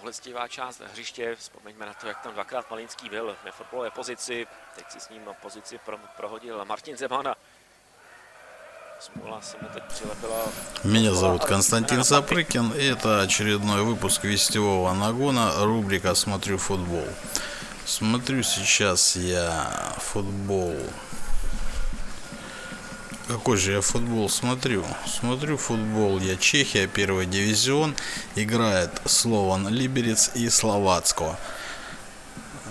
bolestivá část hřiště. Vzpomeňme na to, jak tam dvakrát Malinský byl ve fotbalové pozici. Teď si s ním pozici pro, prohodil Martin Zemana. Меня зовут Константин Сапрыкин, и это очередной выпуск вестевого нагона, рубрика «Смотрю футбол». Смотрю сейчас я футбол. Какой же я футбол смотрю? Смотрю футбол я Чехия, первый дивизион. Играет Слован Либерец и Словацко.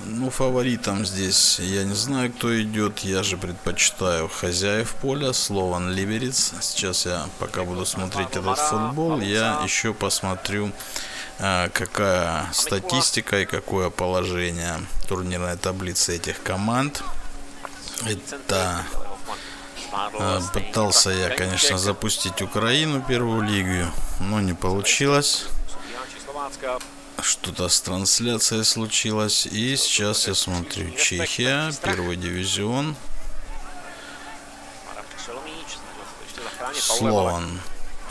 Ну, фаворитом здесь я не знаю, кто идет. Я же предпочитаю хозяев поля, Слован Либерец. Сейчас я, пока буду смотреть этот футбол, я еще посмотрю, а, какая статистика и какое положение турнирной таблицы этих команд. Это пытался я, конечно, запустить Украину первую лигу, но не получилось. Что-то с трансляцией случилось. И сейчас я смотрю Чехия, первый дивизион. Слован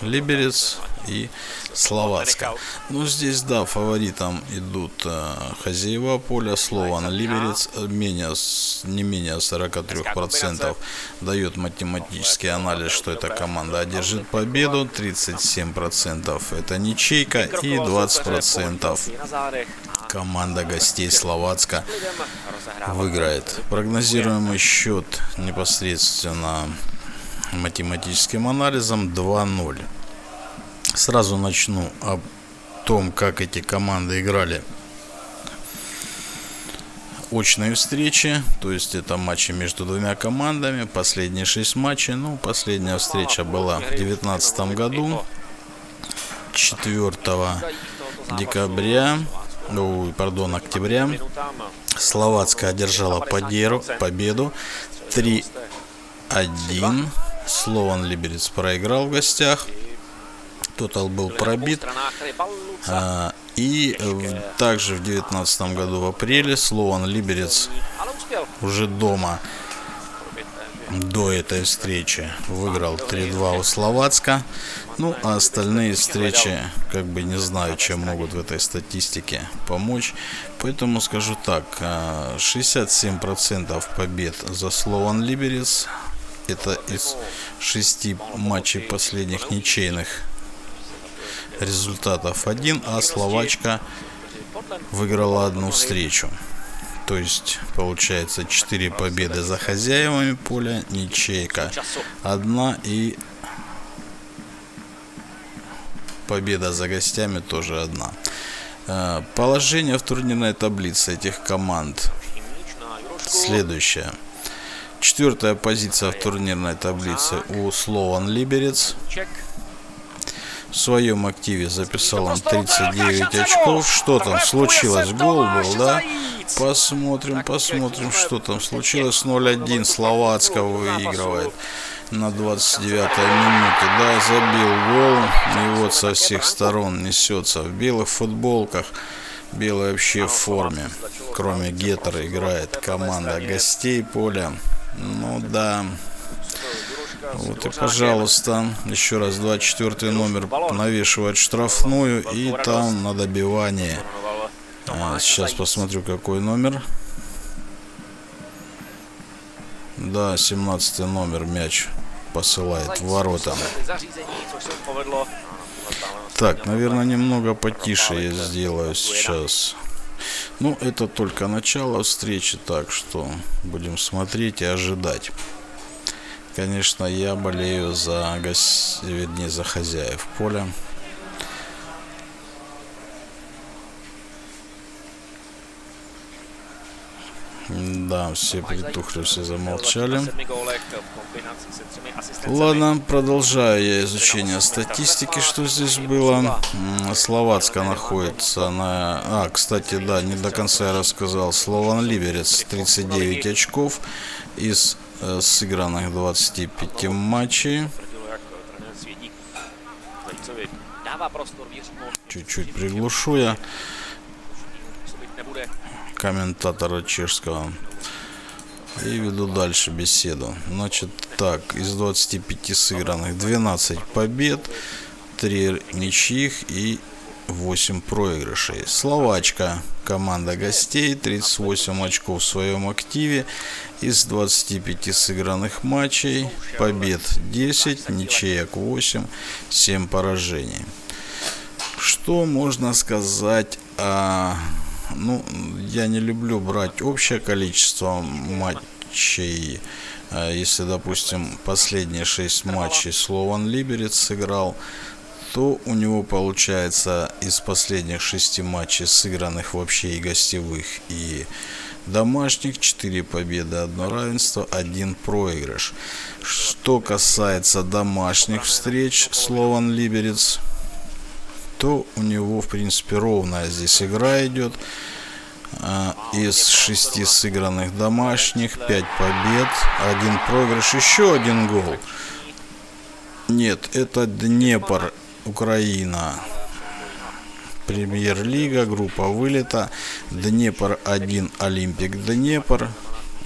Либерец и Словацка. Ну, здесь, да, фаворитом идут э, хозяева поля, Слован Либерец, э, менее, не менее 43% дает математический анализ, что эта команда одержит победу, 37% это ничейка и 20% команда гостей Словацка выиграет. Прогнозируемый счет непосредственно математическим анализом 2-0. Сразу начну о том, как эти команды играли. Очные встречи, то есть это матчи между двумя командами, последние шесть матчей, ну, последняя встреча была в 2019 году, 4 декабря, ну, пардон, октября, Словацкая одержала победу 3-1, Слован Либерец проиграл в гостях, Тотал был пробит. А, и в, также в 2019 году в апреле Слован Либерец уже дома до этой встречи выиграл 3-2 у Словацка. Ну, а остальные встречи, как бы не знаю, чем могут в этой статистике помочь. Поэтому скажу так, 67% а, побед за Слован Либерец. Это из шести матчей последних ничейных результатов один, а Словачка выиграла одну встречу. То есть получается 4 победы за хозяевами поля, ничейка одна и победа за гостями тоже одна. Э, положение в турнирной таблице этих команд следующее. Четвертая позиция в турнирной таблице у Слован Либерец в своем активе записал он 39 очков. Что там случилось? Гол был, да? Посмотрим, посмотрим, что там случилось. 0-1 Словацкого выигрывает на 29 минуте. Да, забил гол. И вот со всех сторон несется в белых футболках. Белый вообще в форме. Кроме Геттера играет команда гостей поля. Ну да, вот и, пожалуйста, еще раз 24 номер навешивает штрафную и там на добивание. А, сейчас посмотрю, какой номер. Да, 17 номер мяч посылает в ворота. Так, наверное, немного потише я сделаю сейчас. Ну, это только начало встречи, так что будем смотреть и ожидать. Конечно, я болею за, гос... вернее, за хозяев поля. Да, все притухли, все замолчали. Ладно, продолжаю я изучение статистики, что здесь было. Словацка находится на... А, кстати, да, не до конца я рассказал. Слован Ливерец 39 очков из э, сыгранных 25 матчей. Чуть-чуть приглушу я комментатора чешского. И веду дальше беседу. Значит, так, из 25 сыгранных 12 побед, 3 ничьих и 8 проигрышей. Словачка, команда гостей, 38 очков в своем активе из 25 сыгранных матчей, побед 10, ничеек 8, 7 поражений. Что можно сказать о... Ну, я не люблю брать общее количество матчей. А если, допустим, последние 6 матчей Слован Либерец сыграл, то у него получается из последних шести матчей, сыгранных вообще и гостевых, и домашних, 4 победы, одно равенство, один проигрыш. Что касается домашних встреч, Слован Либерец, то у него, в принципе, ровная здесь игра идет. А, из шести сыгранных домашних, 5 побед, один проигрыш, еще один гол. Нет, это Днепр Украина. Премьер-лига, группа вылета. Днепр 1, Олимпик Днепр.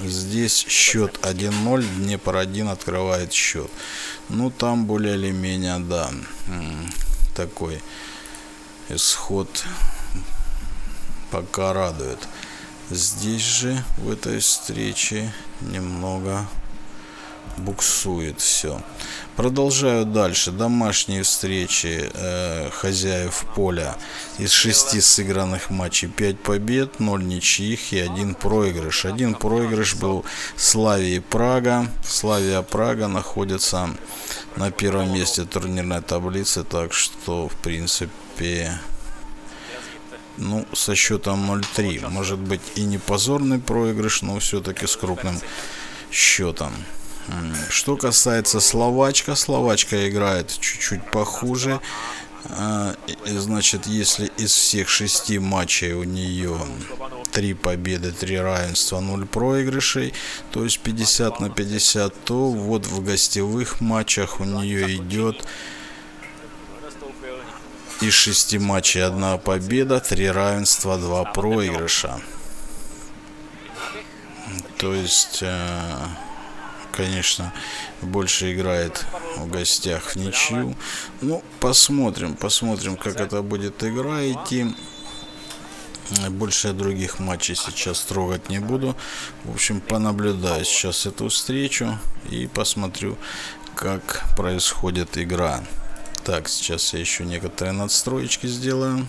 Здесь счет 1-0, Днепр 1 открывает счет. Ну, там более или менее, да, такой исход пока радует. Здесь же, в этой встрече, немного буксует все. Продолжаю дальше. Домашние встречи э, хозяев поля. Из шести сыгранных матчей 5 побед, 0 ничьих и один проигрыш. Один проигрыш был Славии Прага. Славия Прага находится на первом месте турнирной таблицы, так что, в принципе, ну, со счетом 0-3. Может быть и не позорный проигрыш, но все-таки с крупным счетом. Что касается словачка, словачка играет чуть-чуть похуже. А, значит, если из всех шести матчей у нее три победы, три равенства, 0 проигрышей, то есть 50 на 50, то вот в гостевых матчах у нее идет из шести матчей одна победа, три равенства, два проигрыша. То есть э, конечно, больше играет в гостях в ничью. Ну, посмотрим, посмотрим, как это будет игра идти. Больше я других матчей сейчас трогать не буду. В общем, понаблюдаю сейчас эту встречу и посмотрю, как происходит игра. Так, сейчас я еще некоторые надстроечки сделаю.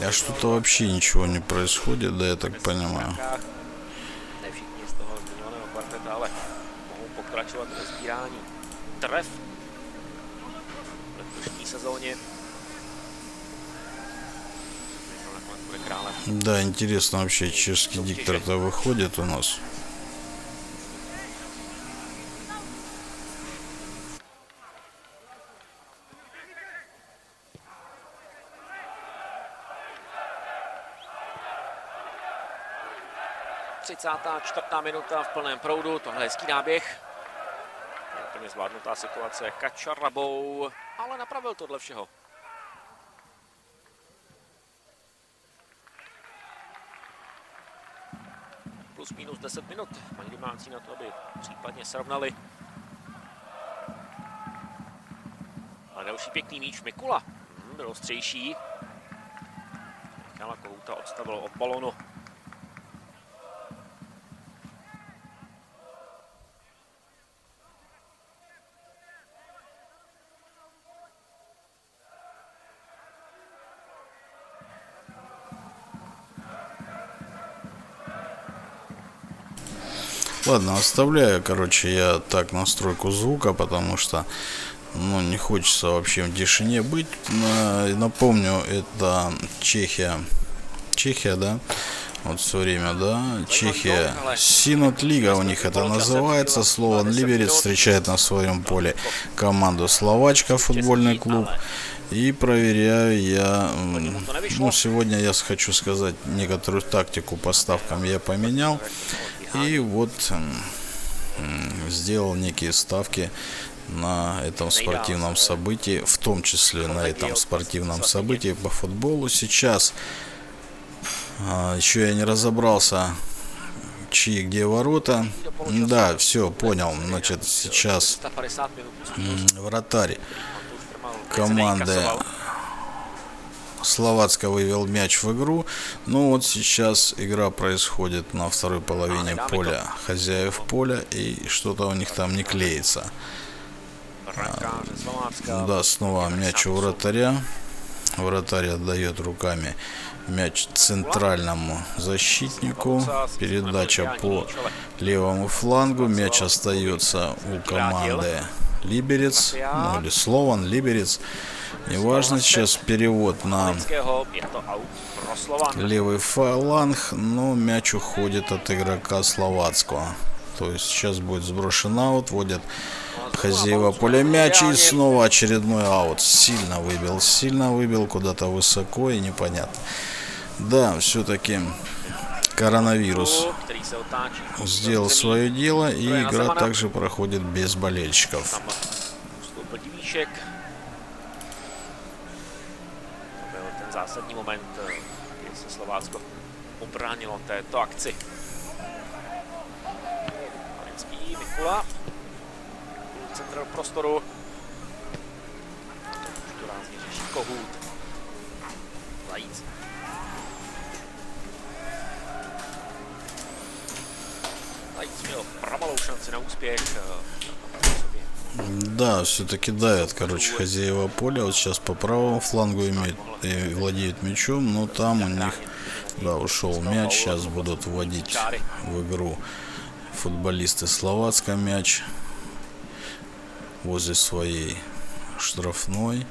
А что-то вообще ничего не происходит, да, я так понимаю. Да, интересно вообще, чешский диктор-то выходит у нас. Čtvrtá minuta v plném proudu, tohle je hezký náběh. Úplně zvládnutá situace Kačarabou, ale napravil tohle všeho. Plus minus 10 minut. Mají domácí na to, aby případně srovnali. A další pěkný míč Mikula. Hmm, byl ostřejší. Michala Kohouta odstavil od balonu Ладно, оставляю, короче, я так настройку звука, потому что, ну, не хочется вообще в тишине быть. Напомню, это Чехия. Чехия, да? Вот все время, да. Чехия. Синод Лига у них это называется. Слован Либерец встречает на своем поле команду Словачка, футбольный клуб. И проверяю я, ну, сегодня я хочу сказать, некоторую тактику по ставкам я поменял. И вот сделал некие ставки на этом спортивном событии, в том числе на этом спортивном событии по футболу. Сейчас а, еще я не разобрался, чьи где ворота. Да, все, понял. Значит, сейчас 350 minut м, вратарь команды Словацка вывел мяч в игру. Ну вот сейчас игра происходит на второй половине поля хозяев поля, и что-то у них там не клеится. Да, снова мяч у вратаря. Вратарь отдает руками мяч центральному защитнику. Передача по левому флангу. Мяч остается у команды Либерец. Ну или Слован, Либерец. Неважно, сейчас перевод на левый фланг, но мяч уходит от игрока Словацкого. То есть сейчас будет сброшен аут, вводят хозяева поля мяч и снова очередной аут. Сильно выбил, сильно выбил куда-то высоко и непонятно. Да, все-таки коронавирус сделал свое дело и игра также проходит без болельщиков. Zásadní moment, eh, kdy se Slovácko ubránilo této akci. Malinský, Mikula. Centr prostoru. To rázně řeší Kohut. Zajíc. Да, все-таки давят, короче, хозяева поля. Вот сейчас по правому флангу имеют, и владеют мячом, но там у них, да, ушел мяч. Сейчас будут вводить в игру футболисты Словацка мяч возле своей штрафной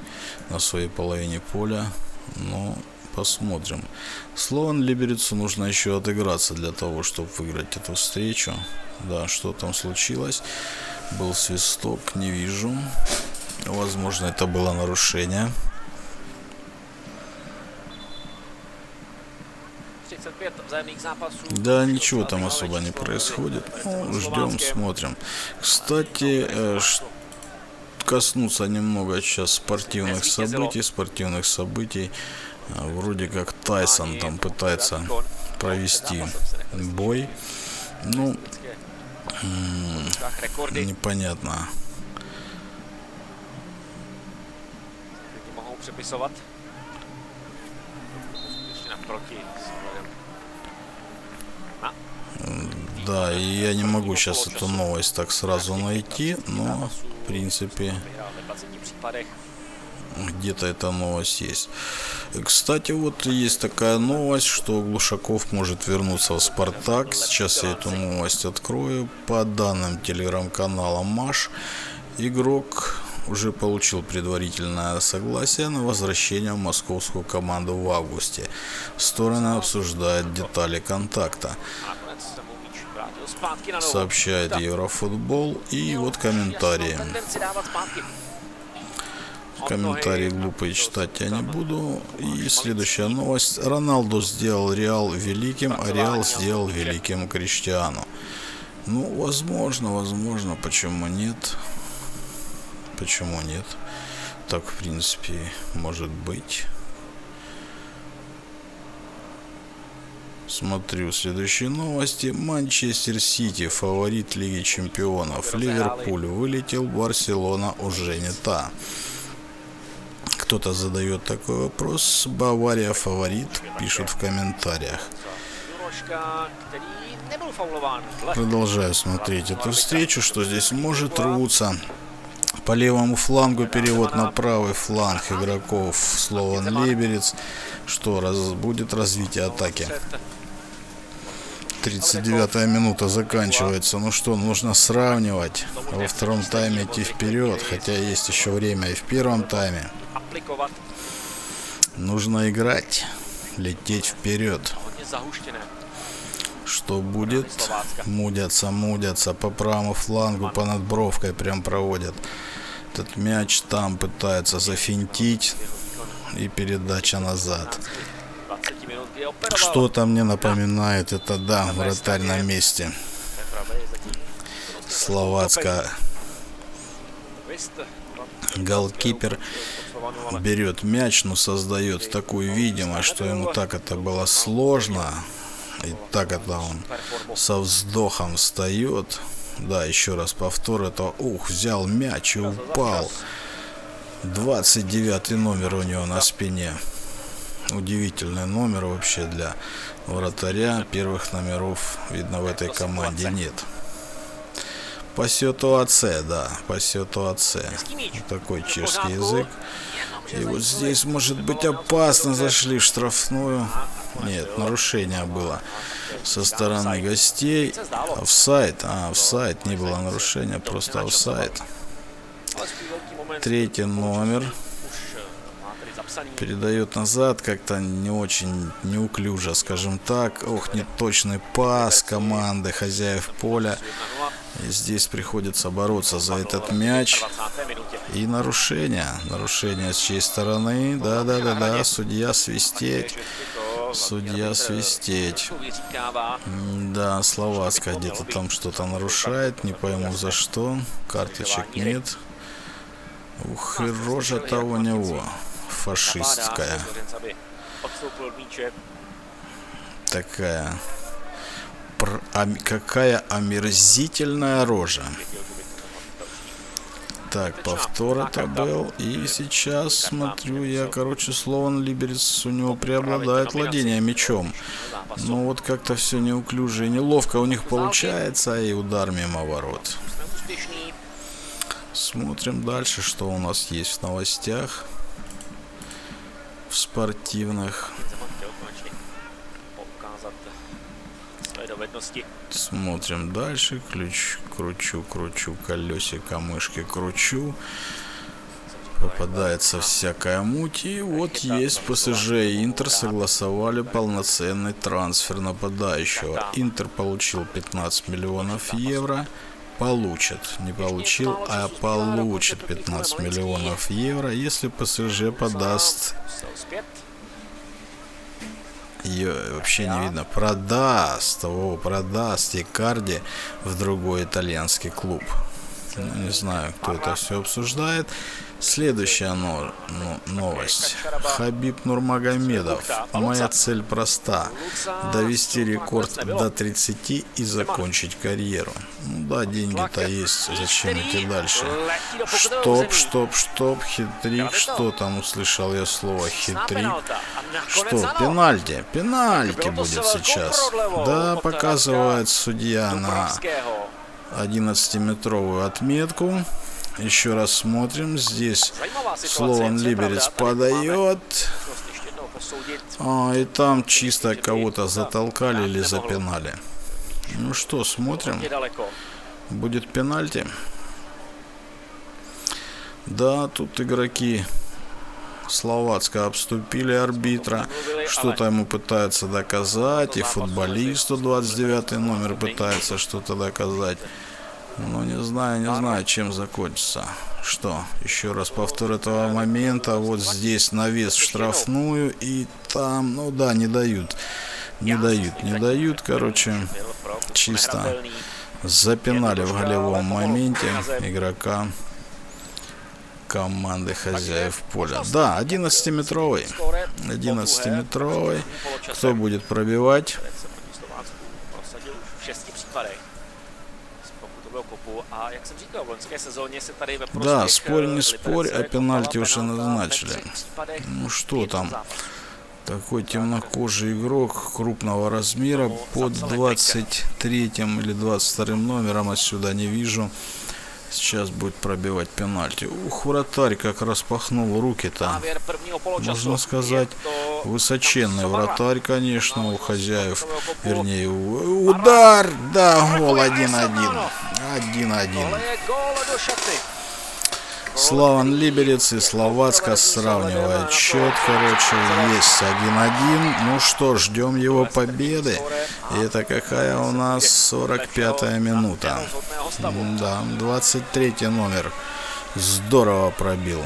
на своей половине поля. Ну, посмотрим. Слован Либерицу нужно еще отыграться для того, чтобы выиграть эту встречу. Да, что там случилось? Был свисток, не вижу. Возможно, это было нарушение. 35 vzájemných zápasů. Да, ничего там особо не происходит. Ну, ждем, смотрим. Кстати, э, коснуться немного сейчас спортивных событий, спортивных событий. Вроде как Тайсон там пытается провести бой. Ну, непонятно. Да, и я не могу сейчас эту новость так сразу найти, но, в принципе, где-то эта новость есть. Кстати, вот есть такая новость, что Глушаков может вернуться в Спартак. Сейчас я эту новость открою. По данным телеграм-канала Маш, игрок уже получил предварительное согласие на возвращение в московскую команду в августе. Стороны обсуждают детали контакта, сообщает Еврофутбол. И вот комментарии. Комментарии глупые читать я не буду. И следующая новость. Роналду сделал Реал великим, а Реал сделал великим Криштиану. Ну, возможно, возможно, почему нет? Почему нет? Так, в принципе, может быть. Смотрю следующие новости. Манчестер Сити, фаворит Лиги Чемпионов. Ливерпуль вылетел, Барселона уже не та. Кто-то задает такой вопрос. Бавария фаворит, пишут в комментариях. Продолжаю смотреть эту встречу, что здесь может рвутся. По левому флангу перевод на правый фланг игроков Слован Либерец. Что раз, будет развитие атаки. před 39 минута заканчивается. Ну что, нужно сравнивать. Во втором тайме идти вперед. Хотя есть еще время и в первом тайме. Aplikovat Нужно играть. Лететь вперед. Что будет? Мудятся, мудятся. По правому флангу, по надбровкой прям проводят. Этот мяч там пытается зафинтить. И передача назад. 20 minut, kdy operoval. Что-то мне напоминает. Это да, вратарь на месте. Словацкая голкипер берет мяч, но создает такую видимость, что ему так это было сложно. И так это он со вздохом встает. Да, еще раз повтор. Это, ух, взял мяч и упал. 29 номер у него на спине. Удивительный номер вообще для вратаря. Первых номеров, видно, в этой команде нет. По ситуации, да, по ситуации. Такой чешский язык. И вот здесь может быть опасно зашли в штрафную. Нет, нарушение было со стороны гостей. Офсайд. А, офсайд. Не было нарушения, просто офсайд. Третий номер. Передает назад как-то не очень неуклюже, скажем так. Ох, неточный пас команды хозяев поля. Здесь приходится бороться за этот мяч. И нарушение. Нарушение с чьей стороны. Да-да-да-да, судья свистеть. Судья свистеть. Да, Словацкая где-то там что-то нарушает. Не пойму за что. Карточек нет. Ух, и рожа-то у него фашистская. Такая пр... ом... какая омерзительная рожа. Так, повтор это был. И сейчас смотрю я, короче, Слован Либерец у него преобладает владение мечом. Но вот как-то все неуклюже и неловко у них получается, и удар мимо ворот. Смотрим дальше, что у нас есть в новостях. В спортивных. Смотрим дальше. Ключ кручу, кручу, колесико мышки кручу. Попадается всякая муть. И вот есть ПСЖ и Интер согласовали полноценный трансфер нападающего. Интер получил 15 миллионов евро. Получит. Не получил, а получит 15 миллионов евро, если ПСЖ подаст ее вообще не видно. Продаст, о, продаст Икарди в другой итальянский клуб. Ну, не знаю, кто это все обсуждает. Следующая но, но, новость. Хабиб Нурмагомедов. Моя цель проста. Довести рекорд до 30 и закончить карьеру. Ну да, деньги-то есть. Зачем идти дальше? Штоп, штоп, штоп, хитрик. Что там услышал я слово хитрик? Что, пенальти? Пенальти будет сейчас. Да, показывает судья на 11-метровую отметку. Еще раз смотрим. Здесь Слован Либерец подает. А, и там чисто кого-то затолкали или запинали. Ну что, смотрим. Будет пенальти. Да, тут игроки Словацка обступили арбитра. Что-то ему пытаются доказать. И футболисту 29 номер пытается что-то доказать. Ну, не знаю, не знаю, чем закончится. Что, еще раз повтор этого момента. Вот здесь навес в штрафную. И там, ну да, не дают. Не дают, не дают, короче, чисто запинали в голевом моменте игрока команды хозяев поля. Да, 11-метровый. 11-метровый. Кто будет пробивать? Да, спорь не спорь, а пенальти уже назначили. Ну что там? Такой темнокожий игрок крупного размера под 23 или 22 номером отсюда не вижу. Сейчас будет пробивать пенальти. Ух, вратарь как распахнул руки-то. Можно сказать, высоченный вратарь, конечно, у хозяев. Вернее, удар! Да, гол 1-1. 1-1. Славан Либерец и Словацка сравнивают счет, короче, есть 1-1. Ну что, ждем его победы. И это какая у нас 45-я минута. Да, 23 номер. Здорово пробил.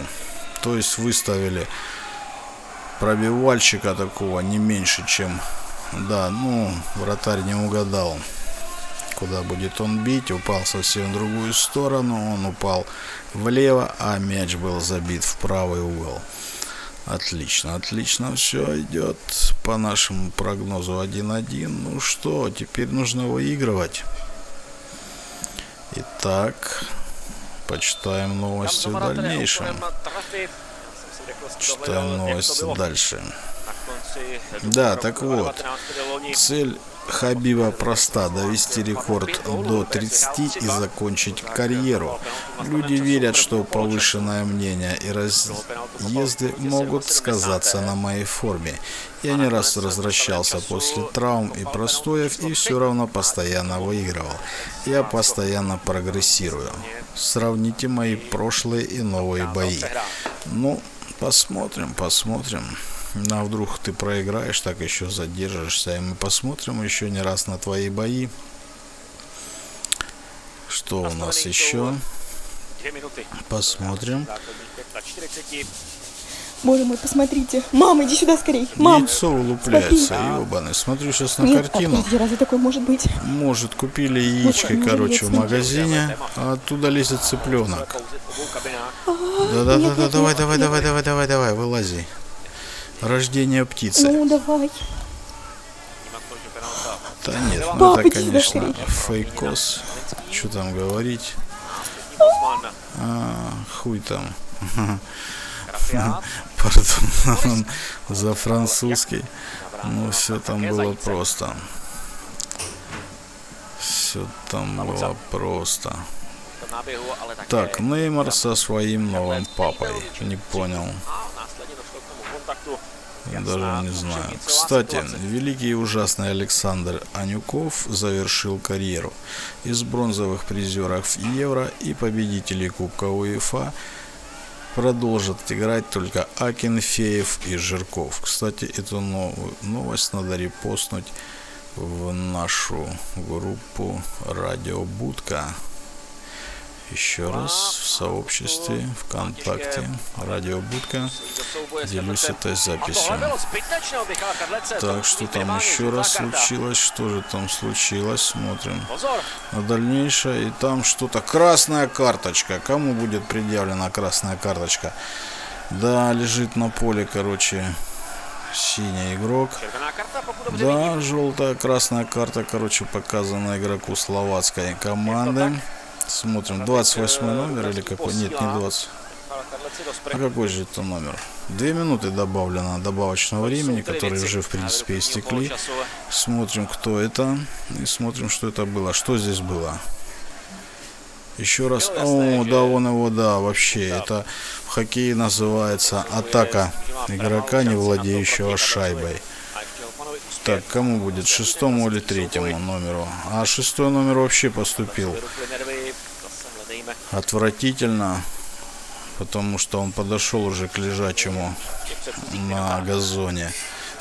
То есть выставили пробивальщика такого не меньше, чем... Да, ну, вратарь не угадал куда будет он бить. Упал совсем в другую сторону. Он упал влево, а мяч был забит в правый угол. Отлично, отлично все идет по нашему прогнозу 1-1. Ну что, теперь нужно выигрывать. Итак, почитаем новости в дальнейшем. Читаем новости дальше. Да, так вот, цель Хабиба проста – довести рекорд до 30 и закончить карьеру. Люди верят, что повышенное мнение и разъезды могут сказаться на моей форме. Я не раз возвращался после травм и простоев и все равно постоянно выигрывал. Я постоянно прогрессирую. Сравните мои прошлые и новые бои. Ну, посмотрим, посмотрим. Ну, а вдруг ты проиграешь, так еще задержишься. И мы посмотрим еще не раз на твои бои. Что у нас еще? Посмотрим. Боже мой, посмотрите. Мама, иди сюда скорей. Мам, Яйцо улупляется, ебаный. Смотрю сейчас на Нет, картину. Подожди, разве такое может быть? Может, купили яичко, вот, короче, в магазине, а оттуда лезет цыпленок. Да-да-да, давай, давай, давай, давай, давай, давай, вылази. Рождение птицы. Ну, давай. Да нет, ну это, конечно, фейкос. Что там говорить? А, хуй там. Пардон, за французский. Ну, все там было просто. Все там было просто. Так, Неймар со своим новым папой. Не понял. Я даже не знаю. Кстати, великий и ужасный Александр Анюков завершил карьеру. Из бронзовых призеров Евро и победителей Кубка УЕФА продолжат играть только Акинфеев и Жирков. Кстати, эту новую новость надо репостнуть в нашу группу Радио Будка еще раз в сообществе ВКонтакте Радио Будка делюсь этой записью. Так, что там еще раз случилось? Что же там случилось? Смотрим на дальнейшее. И там что-то красная карточка. Кому будет предъявлена красная карточка? Да, лежит на поле, короче, синий игрок. Да, желтая, красная карта, короче, показана игроку словацкой команды. Смотрим, 28 номер или какой? Нет, не 20. А какой же это номер? Две минуты добавлено добавочного времени, которые уже, в принципе, истекли. Смотрим, кто это. И смотрим, что это было. Что здесь было? Еще раз. О, да, он его, да, вообще. Это в хоккее называется атака игрока, не владеющего шайбой. Так, кому будет? Шестому или третьему номеру? А шестой номер вообще поступил отвратительно, потому что он подошел уже к лежачему на газоне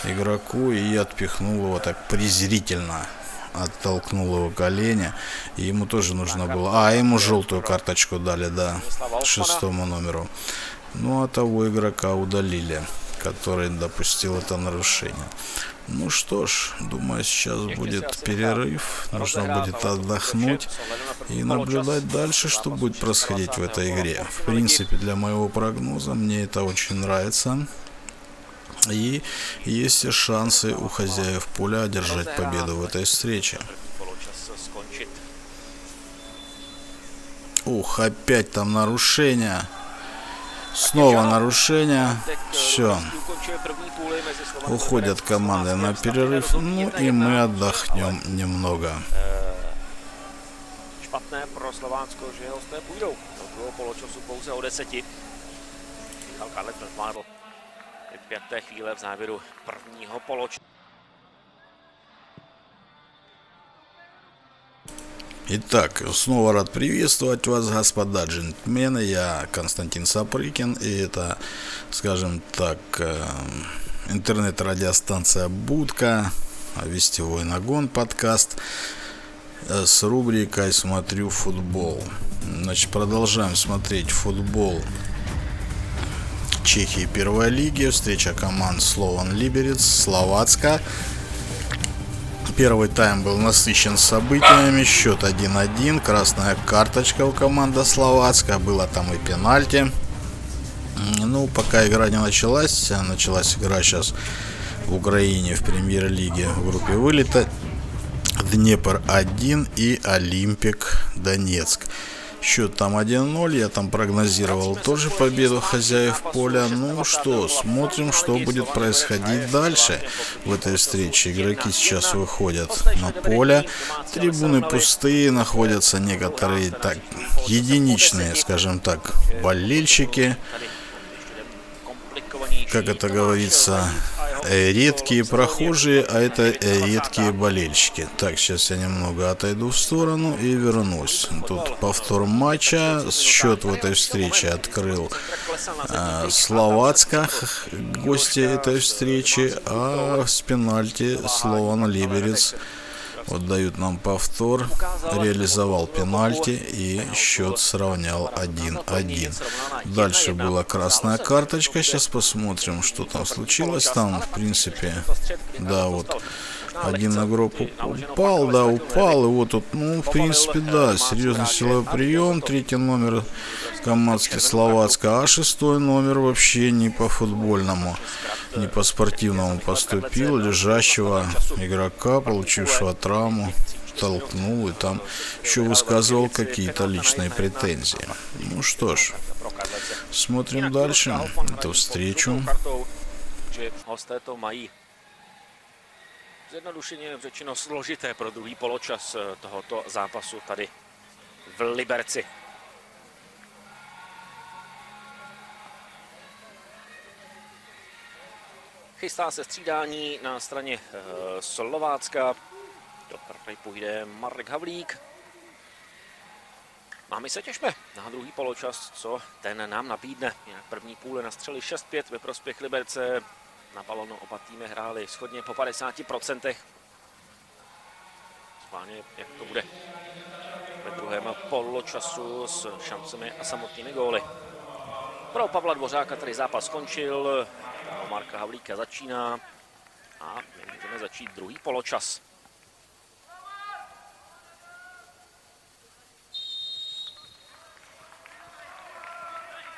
игроку и отпихнул его так презрительно оттолкнул его колени. И ему тоже нужно было... А, ему желтую карточку дали, да, шестому номеру. Ну, а того игрока удалили, который допустил это нарушение. Ну что ж, думаю, сейчас будет перерыв, нужно будет отдохнуть и наблюдать дальше, что будет происходить в этой игре. В принципе, для моего прогноза мне это очень нравится. И есть шансы у хозяев поля одержать победу в этой встрече. Ух, опять там нарушение. Снова нарушение. Все. Уходят команды на перерыв. Ну и мы отдохнем немного. Pěté chvíle v závěru prvního poločasu. Итак, снова рад приветствовать вас, господа джентльмены. Я Константин Сапрыкин, и это, скажем так, э, интернет-радиостанция «Будка», «Вестевой нагон» подкаст э, с рубрикой «Смотрю футбол». Значит, продолжаем смотреть футбол Чехии первой лиги. Встреча команд Слован Либерец, Словацка. Первый тайм был насыщен событиями. Счет 1-1. Красная карточка у команды Словацкая. Было там и пенальти. Ну, пока игра не началась, началась игра сейчас в Украине в премьер-лиге в группе вылета. Днепр 1 и Олимпик Донецк. Счет там 1-0, я там прогнозировал тоже победу хозяев поля. Ну что, смотрим, что будет происходить дальше. В этой встрече. Игроки сейчас выходят на поле, трибуны пустые, находятся некоторые так единичные, скажем так, болельщики. Как это говорится, редкие прохожие, а это э, редкие болельщики. Так, сейчас я немного отойду в сторону и вернусь. Тут повтор матча. Счет в этой встрече открыл э, Словацка, гости этой встречи, а с пенальти Слован Либерец вот дают нам повтор, реализовал пенальти и счет сравнял 1-1. Дальше была красная карточка, сейчас посмотрим, что там случилось. Там, в принципе, да, вот один игрок упал, да, упал, и вот тут, ну, в принципе, да, серьезный силовой прием, третий номер Камадский Словацка, а шестой номер вообще не по футбольному, не по спортивному поступил, лежащего игрока, получившего травму, толкнул и там еще высказывал какие-то личные претензии. Ну что ж, смотрим дальше эту встречу. Zjednodušeně řečeno složité pro druhý poločas tohoto zápasu tady v Liberci. Chystá se střídání na straně e, Slovácka. Do první půjde Marek Havlík. A my se těšme na druhý poločas, co ten nám nabídne. Jinak první půle na střeli 6-5 ve prospěch Liberce. Na balonu oba týmy hráli schodně po 50%. Schválně, jak to bude ve druhém poločasu s šancemi a samotnými góly. Pro Pavla Dvořáka tady zápas skončil. Marka Havlíka začíná a my můžeme začít druhý poločas.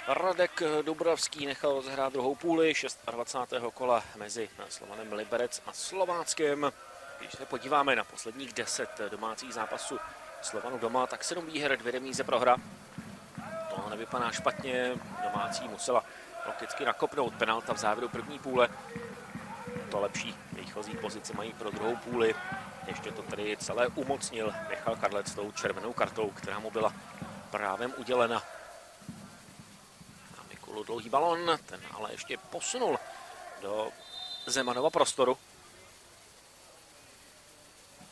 Radek Dubravský nechal zhrát druhou půli 26. kola mezi Slovanem Liberec a Slováckem. Když se podíváme na posledních 10 domácích zápasů Slovanu doma, tak 7 výher, dvě remíze prohra. To nevypadá špatně, domácí musela logicky nakopnout penalta v závěru první půle. To lepší výchozí pozici mají pro druhou půli. Ještě to tady celé umocnil Michal Karlec tou červenou kartou, která mu byla právem udělena. Dlouhý balon, ten ale ještě posunul do Zemanova prostoru.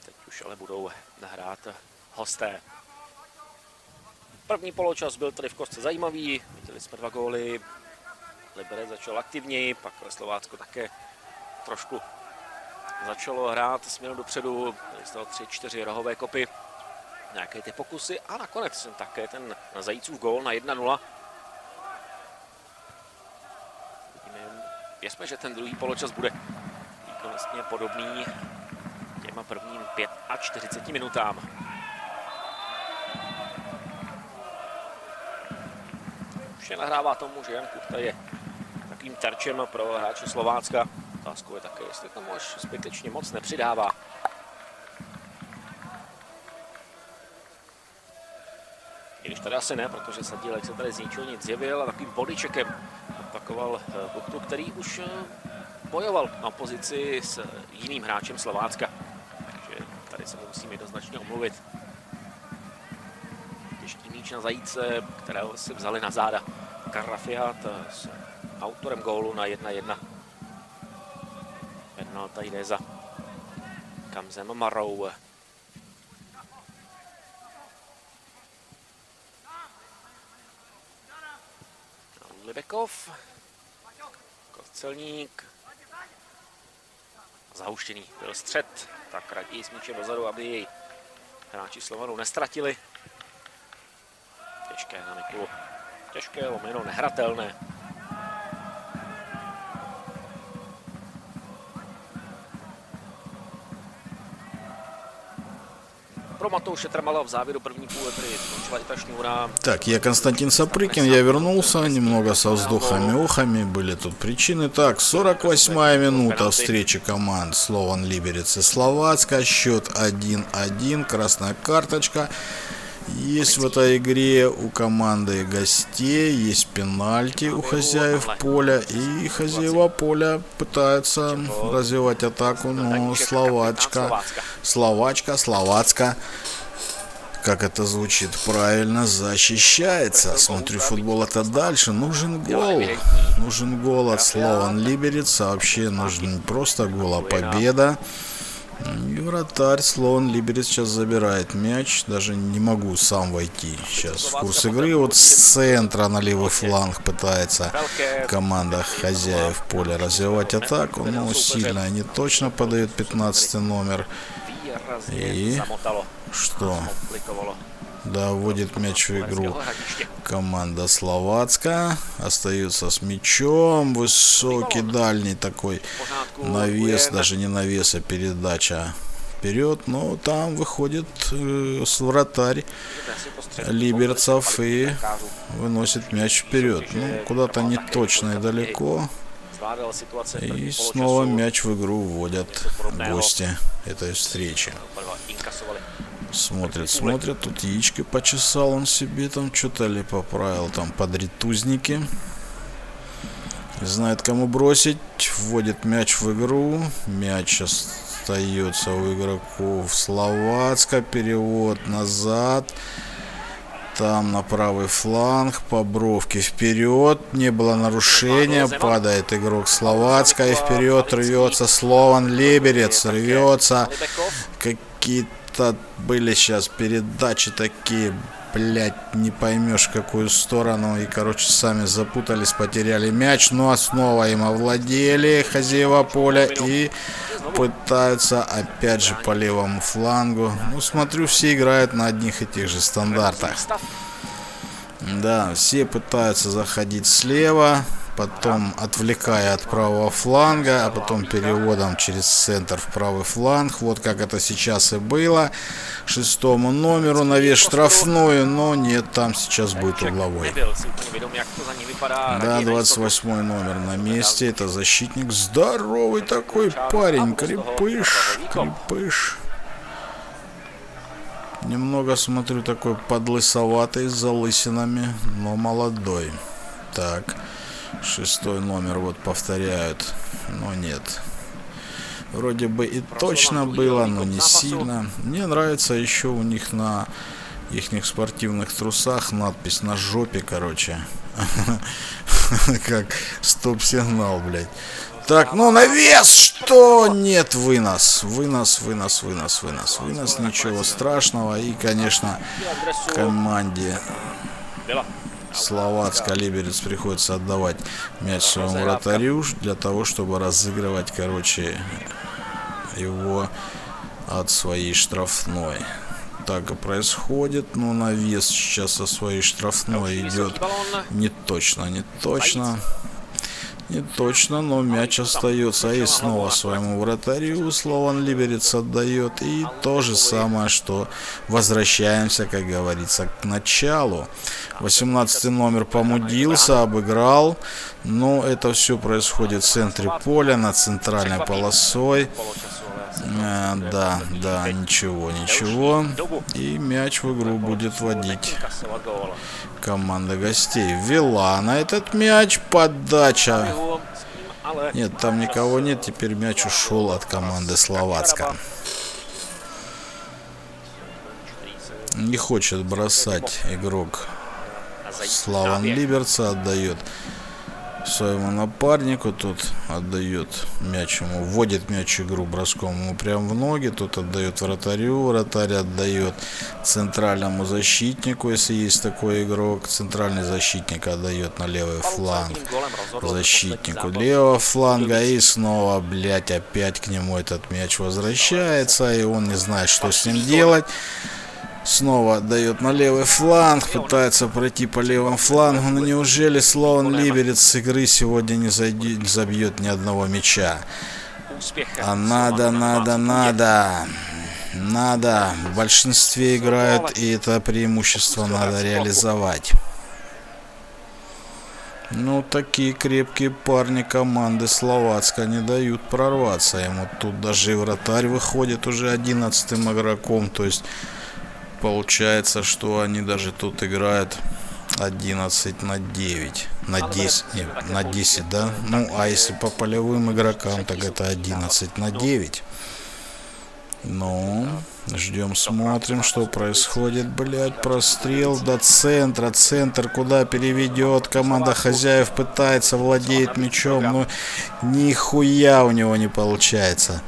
Teď už ale budou nahrát hosté. První poločas byl tady v kostce zajímavý, viděli jsme dva góly, Liberec začal aktivněji, pak Slovácko také trošku začalo hrát směrem dopředu, byly z toho tři, čtyři rohové kopy, nějaké ty pokusy a nakonec také ten Zajícův gól na 1-0. Věřme, že ten druhý poločas bude výkonnostně podobný těma prvním 45 minutám. Vše nahrává tomu, že Jan Kuchta je takovým terčem pro hráče Slovácka. Otázkou je také, jestli tomu až zbytečně moc nepřidává. I když tady asi ne, protože Sadílek se tady z ničeho nic zjevil a takovým bodyčekem opakoval Kuchtu, který už bojoval na pozici s jiným hráčem Slovácka. Takže tady se mu musím jednoznačně omluvit. Těžký míč na zajíce, kterého si vzali na záda Karafiat s autorem gólu na 1-1. Penalta jde za Kamzem Marou. Libekov. Kostelník. Zahuštěný byl střed, tak raději s míčem dozadu, aby jej hráči Slovanu nestratili. Těžké na Mikulu. Těžké, lomeno, nehratelné. I ta šňůra. Так, я Константин Сапрыкин, я вернулся, немного со вздохами-охами, были тут причины. Так, 48-я минута. Встречи команд. Слован Либерец и Словацка, счет 1-1, красная карточка. Есть в этой игре у команды гостей, есть пенальти у хозяев поля, и хозяева поля пытаются развивать атаку, но словачка, словачка, словацка, как это звучит правильно, защищается. Смотрю футбол это дальше. Нужен гол. Нужен гол от Слован Либерец. Вообще нужен не просто гол, а победа. Вратарь Слон Либерец сейчас забирает мяч. Даже не могу сам войти сейчас в курс игры. Вот с центра на левый фланг пытается команда хозяев поля развивать атаку. Но сильно не точно подает 15 номер. И что? Да, вводит мяч в игру команда Словацка. Остается с мячом. Высокий, дальний такой навес. Даже не навес, а передача вперед. Но там выходит э, вратарь Либерцев и выносит мяч вперед. Ну, куда-то не точно и далеко. И снова мяч в игру вводят гости этой встречи. Смотрит, смотрит, тут яички почесал он себе, там что-то ли поправил, там подритузники. Знает, кому бросить, вводит мяч в игру, мяч остается у игроков Словацка, перевод назад. Там на правый фланг, по бровке вперед, не было нарушения, падает игрок Словацка и вперед рвется Слован Либерец, рвется. Какие-то были сейчас передачи такие, блять, не поймешь какую сторону. И, короче, сами запутались, потеряли мяч. Ну а снова им овладели хозяева поля и пытаются опять же по левому флангу. Ну, смотрю, все играют на одних и тех же стандартах. Да, все пытаются заходить слева, потом отвлекая от правого фланга, а потом переводом через центр в правый фланг. Вот как это сейчас и было. Шестому номеру навес штрафную, но нет, там сейчас будет угловой. Да, 28 номер на месте. Это защитник. Здоровый такой парень. Крепыш. Крепыш. Немного смотрю такой подлысоватый с залысинами, но молодой. Так. Шестой номер вот повторяют, но нет. Вроде бы и точно было, но не сильно. Мне нравится еще у них на их спортивных трусах надпись на жопе, короче. Как стоп-сигнал, блядь. Так, ну на вес что? Нет, вынос. Вынос, вынос, вынос, вынос. Вынос, ничего страшного. И, конечно, команде Словацка Либерец приходится отдавать мяч своему вратарю для того, чтобы разыгрывать, короче, его от своей штрафной. Так и происходит, но на вес сейчас со своей штрафной идет не точно, не точно. Не точно, но мяч остается. И снова своему вратарю Слован Либерец отдает. И то же самое, что возвращаемся, как говорится, к началу. 18 номер помудился, обыграл. Но это все происходит в центре поля, над центральной полосой. А, да, да, ничего, ничего. И мяч в игру будет водить команда гостей. Вела на этот мяч подача. Нет, там никого нет. Теперь мяч ушел от команды Словацка. Не хочет бросать игрок Славан Либерца. Отдает своему напарнику, тот отдает мяч ему, вводит мяч игру броском ему прямо в ноги, тот отдает вратарю, вратарь отдает центральному защитнику, если есть такой игрок, центральный защитник отдает на левый фланг защитнику левого фланга и снова, блять, опять к нему этот мяч возвращается, и он не знает, что с ним делать. Снова отдает на левый фланг, пытается пройти по левому флангу, но неужели Слоун Либерец с игры сегодня не, зайди, не забьет ни одного мяча? А надо, надо, надо. надо. В большинстве играют, и это преимущество надо реализовать. Ну, такие крепкие парни команды Словацка не дают прорваться ему. Тут даже и вратарь выходит уже одиннадцатым игроком. То есть, получается, что они даже тут играют 11 на 9. На 10. Нет, на 10, да? Ну, а если по полевым игрокам, так это 11 на 9. Ну, ждем, смотрим, что происходит. Блять, прострел до центра. Центр куда переведет. Команда хозяев пытается, владеет мячом. Но нихуя у него не получается.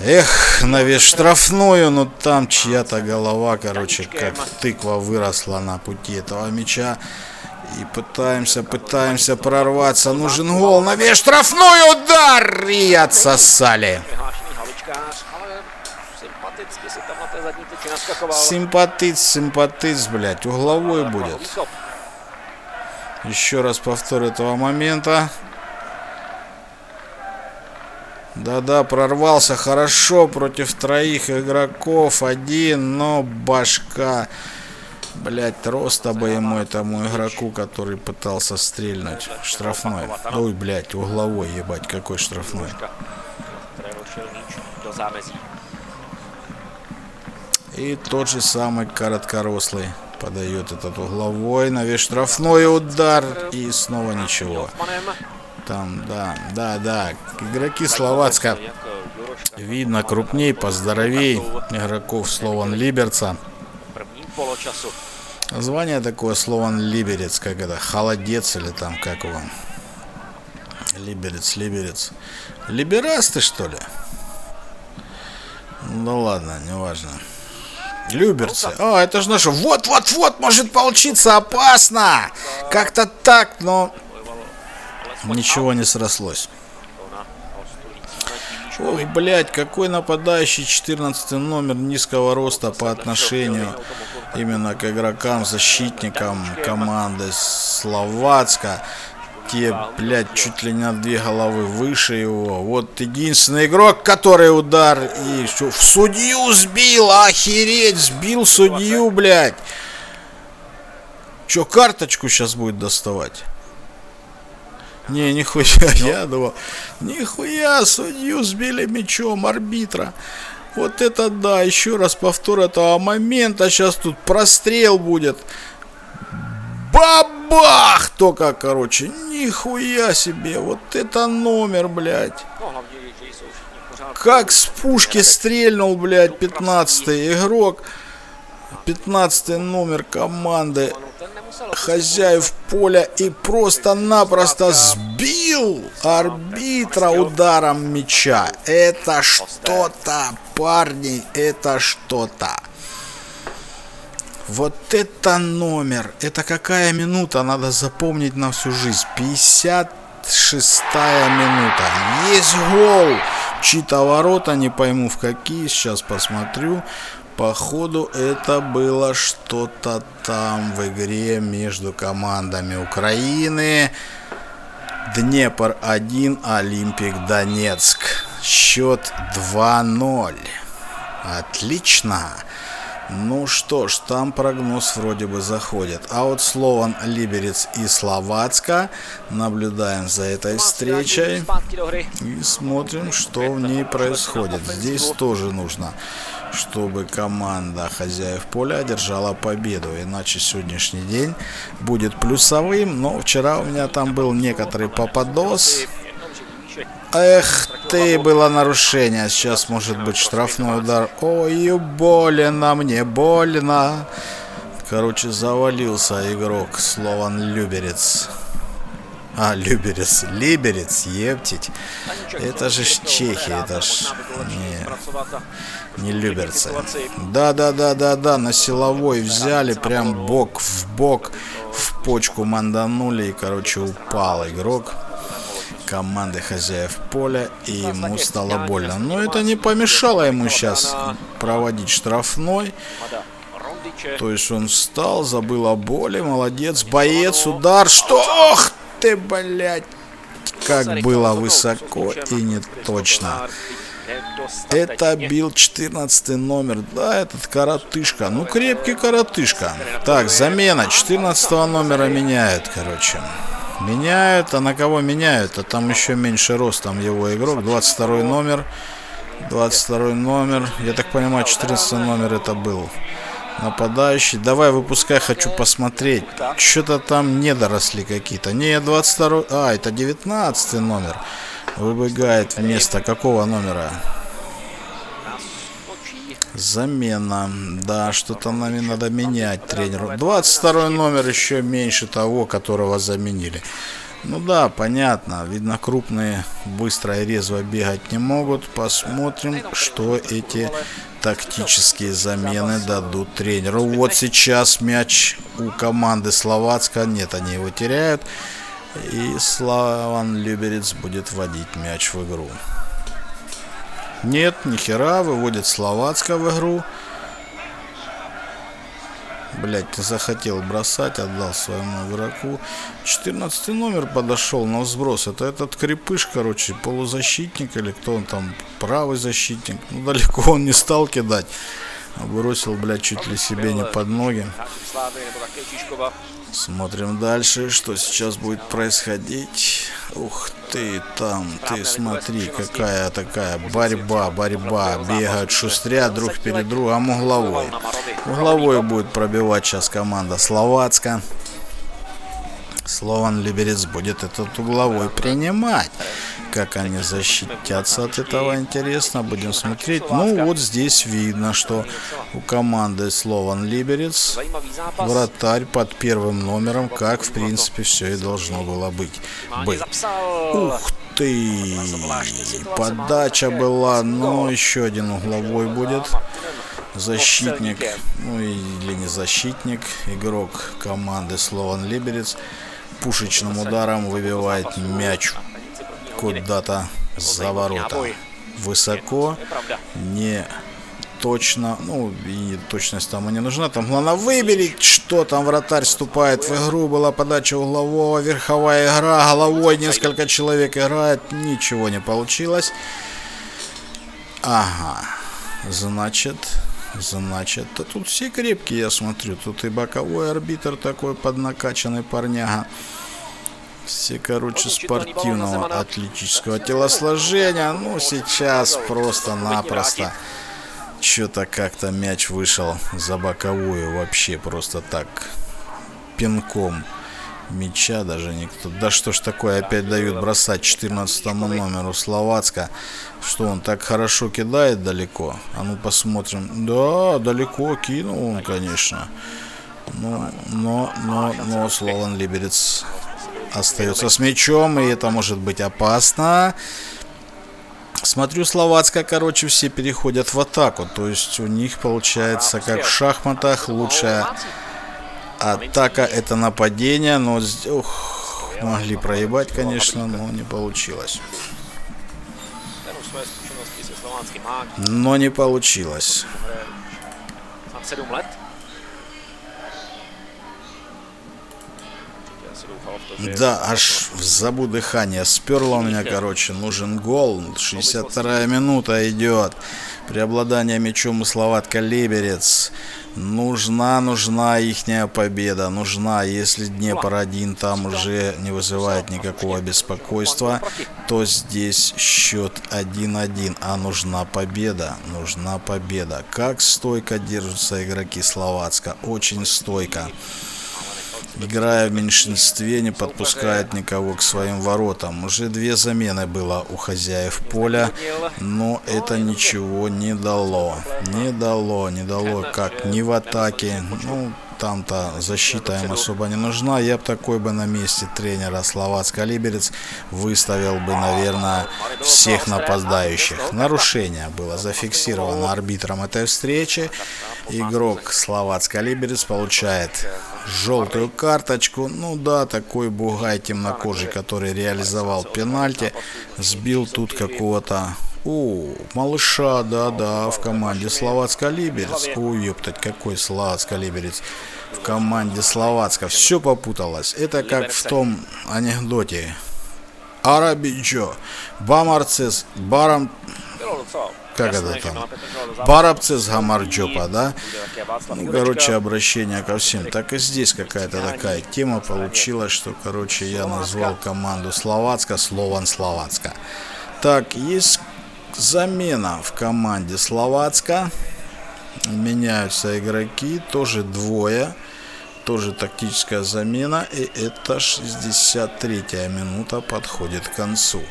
Эх, навес штрафную, но там чья-то голова, короче, как тыква выросла на пути этого мяча. И пытаемся, пытаемся прорваться. Нужен гол. Навес штрафной удар! И отсосали. Симпатиц, симпатиц, блядь. Угловой будет. Еще раз повтор этого момента. Да-да, прорвался хорошо против троих игроков. Один, но башка. Блять, роста бы ему этому игроку, который пытался стрельнуть. Штрафной. Ой, блять, угловой, ебать, какой штрафной. И тот же самый короткорослый подает этот угловой, навес штрафной удар и снова ничего. Там, да, да, да, игроки Словацка видно крупней, поздоровей игроков Слован Либерца. Звание такое Слован Либерец, как это, холодец или там, как его. Либерец, Либерец. Либерас ты что ли? Ну ладно, неважно. Люберцы. О, это же наше. Вот-вот-вот может получиться опасно. Как-то так, но ничего не срослось. Ох, блядь, какой нападающий 14 номер низкого роста по отношению именно к игрокам, защитникам команды Словацка те, блядь, чуть ли не на две головы выше его. Вот единственный игрок, который удар и в судью сбил, охереть, сбил судью, блядь. Че, карточку сейчас будет доставать? Не, нихуя, я думал, нихуя, судью сбили мечом арбитра. Вот это да, еще раз повтор этого момента, сейчас тут прострел будет. Бабах! Только, короче, нихуя себе. Вот это номер, блядь. Как с пушки стрельнул, блядь, 15 игрок. 15 номер команды хозяев поля и просто-напросто сбил арбитра ударом мяча. Это что-то, парни, это что-то. Вот это номер. Это какая минута, надо запомнить на всю жизнь. 56 минута. Есть гол. Чьи-то ворота, не пойму в какие, сейчас посмотрю. Походу это было что-то там в игре между командами Украины. Днепр 1, Олимпик Донецк. Счет 2-0. Отлично. Ну что ж, там прогноз вроде бы заходит. А вот Слован Либерец и Словацка. Наблюдаем за этой встречей. И смотрим, что в ней происходит. Здесь тоже нужно, чтобы команда хозяев поля одержала победу. Иначе сегодняшний день будет плюсовым. Но вчера у меня там был некоторый попадос. Эх ты, было нарушение. Сейчас может быть штрафной удар. Ой, больно мне, больно. Короче, завалился игрок. Слован Люберец. А, Люберец. Либерец, ептить. Это же чехи, это ж... Не, не Люберцы. Да-да-да-да-да, на силовой взяли, прям бок в бок, в почку манданули и, короче, упал игрок команды хозяев поля, и ему стало больно. Но это не помешало ему сейчас проводить штрафной. То есть он встал, забыл о боли, молодец, боец, удар, что? Ох ты, блядь! Как было высоко и не точно. Это бил 14 номер. Да, этот коротышка. Ну, крепкий коротышка. Так, замена. 14 номера меняют, короче. Меняют, а на кого меняют? А там еще меньше ростом его игрок. 22 номер. 22 номер. Я так понимаю, 14 номер это был. Нападающий. Давай, выпускай, хочу посмотреть. Что-то там недоросли какие-то. Не, 22... А, это 19 номер. Выбегает вместо какого номера? Замена. Да, что-то нами надо менять тренеру. 22 номер еще меньше того, которого заменили. Ну да, понятно. Видно, крупные быстро и резво бегать не могут. Посмотрим, что эти тактические замены дадут тренеру. Вот сейчас мяч у команды Словацка. Нет, они его теряют. И Славан Люберец будет вводить мяч в игру. Нет, нихера, выводит Словацка в игру. Блять, не захотел бросать, отдал своему игроку. 14 номер подошел на взброс. Это этот крепыш, короче, полузащитник или кто он там, правый защитник. Ну, далеко он не стал кидать. Бросил, блядь, чуть ли себе не под ноги. Смотрим дальше, что сейчас будет происходить. Ух ты, там, ты смотри, какая такая борьба, борьба. Бегают, шустрят друг перед другом, угловой. Угловой будет пробивать сейчас команда Словацка. Слован Либерец будет этот угловой принимать. Как они защитятся от этого, интересно. Будем смотреть. Ну, вот здесь видно, что у команды Слован Либерец вратарь под первым номером, как, в принципе, все и должно было быть. быть. Ух ты! Подача была, но еще один угловой будет защитник, ну или не защитник, игрок команды Слован Либерец пушечным ударом выбивает мяч. Куда-то за ворота. Высоко, не точно, ну и точность там и не нужна, там главное выберить, что там вратарь вступает в игру, была подача углового, верховая игра, головой несколько человек играет, ничего не получилось. Ага, значит, значит, да тут все крепкие, я смотрю, тут и боковой арбитр такой поднакачанный парняга. Все, короче, спортивного атлетического телосложения. Ну, сейчас просто-напросто что-то как-то мяч вышел за боковую. Вообще просто так пинком мяча даже никто. Да что ж такое, опять дают бросать 14 номеру Словацка. Что он так хорошо кидает далеко? А ну посмотрим. Да, далеко кинул он, конечно. Но, но, но, но Слован Либерец остается с мячом, и это может быть опасно. Смотрю, Словацкая, короче, все переходят в атаку. То есть у них получается, как в шахматах, лучшая атака это нападение. Но ух, могли проебать, конечно, но не получилось. Но не получилось. Да, аж в забу дыхание. Сперло у меня, короче. Нужен гол. 62 минута идет. Преобладание мячом и Словатка Либерец. Нужна, нужна ихняя победа. Нужна. Если Днепр один там уже не вызывает никакого беспокойства, то здесь счет 1-1. А нужна победа. Нужна победа. Как стойко держатся игроки Словацка. Очень стойко играя в меньшинстве, не подпускает никого к своим воротам. Уже две замены было у хозяев поля, но это ничего не дало. Не дало, не дало как ни в атаке, ну, там-то защита им особо не нужна. Я бы такой бы на месте тренера Словацка Либерец выставил бы, наверное, всех нападающих. Нарушение было зафиксировано арбитром этой встречи. Игрок Словацка Либерец получает желтую карточку. Ну да, такой бугай темнокожий, который реализовал пенальти, сбил тут какого-то о, малыша, да-да, в команде Словацка Либерец. Ой, ептать, какой Словацка Либерец. В команде Словацка. Все попуталось. Это как в том анекдоте. Арабичо, Бамарцес, Барам Как это там? Барабцес Гамарджопа, да? Ну, короче, обращение ко всем. Так и здесь какая-то такая тема получилась, что, короче, я назвал команду Словацка, Слован Словацка. Так, есть замена в команде Словацка. Меняются игроки, тоже двое. Тоже тактическая замена. И это 63-я минута подходит к концу.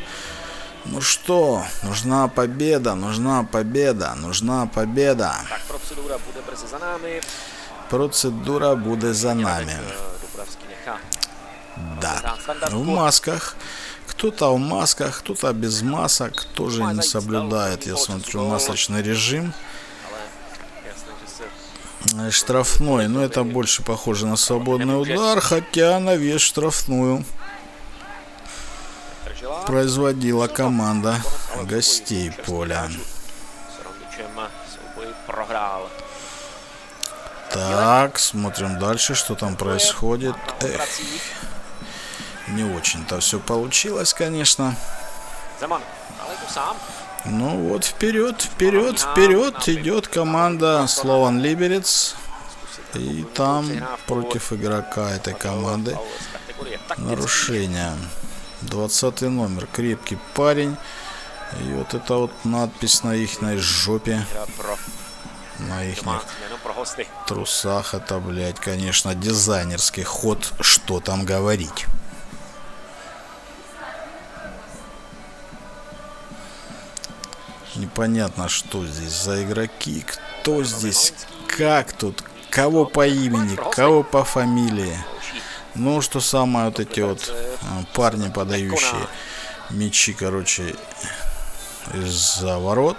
Ну что, нужна победа, нужна победа, нужна победа. Процедура будет за нами. Да. В масках. Кто-то в масках, кто-то без масок, тоже не соблюдает, я смотрю, масочный режим. Штрафной, но это больше похоже на свободный удар, хотя на вес штрафную производила команда гостей поля. Так, смотрим дальше, что там происходит. Эх. Не очень-то все получилось, конечно. Ну вот вперед, вперед, вперед идет команда Слован Либерец. И там против игрока этой команды нарушение. 20 номер, крепкий парень. И вот это вот надпись на их жопе, на их hosty. трусах. Это, блядь, конечно, дизайнерский ход, что там говорить. Непонятно, что здесь за игроки, кто здесь, как тут, кого по имени, кого по фамилии. Ну, что самое, вот эти вот а, парни, подающие мячи, короче, из-за ворот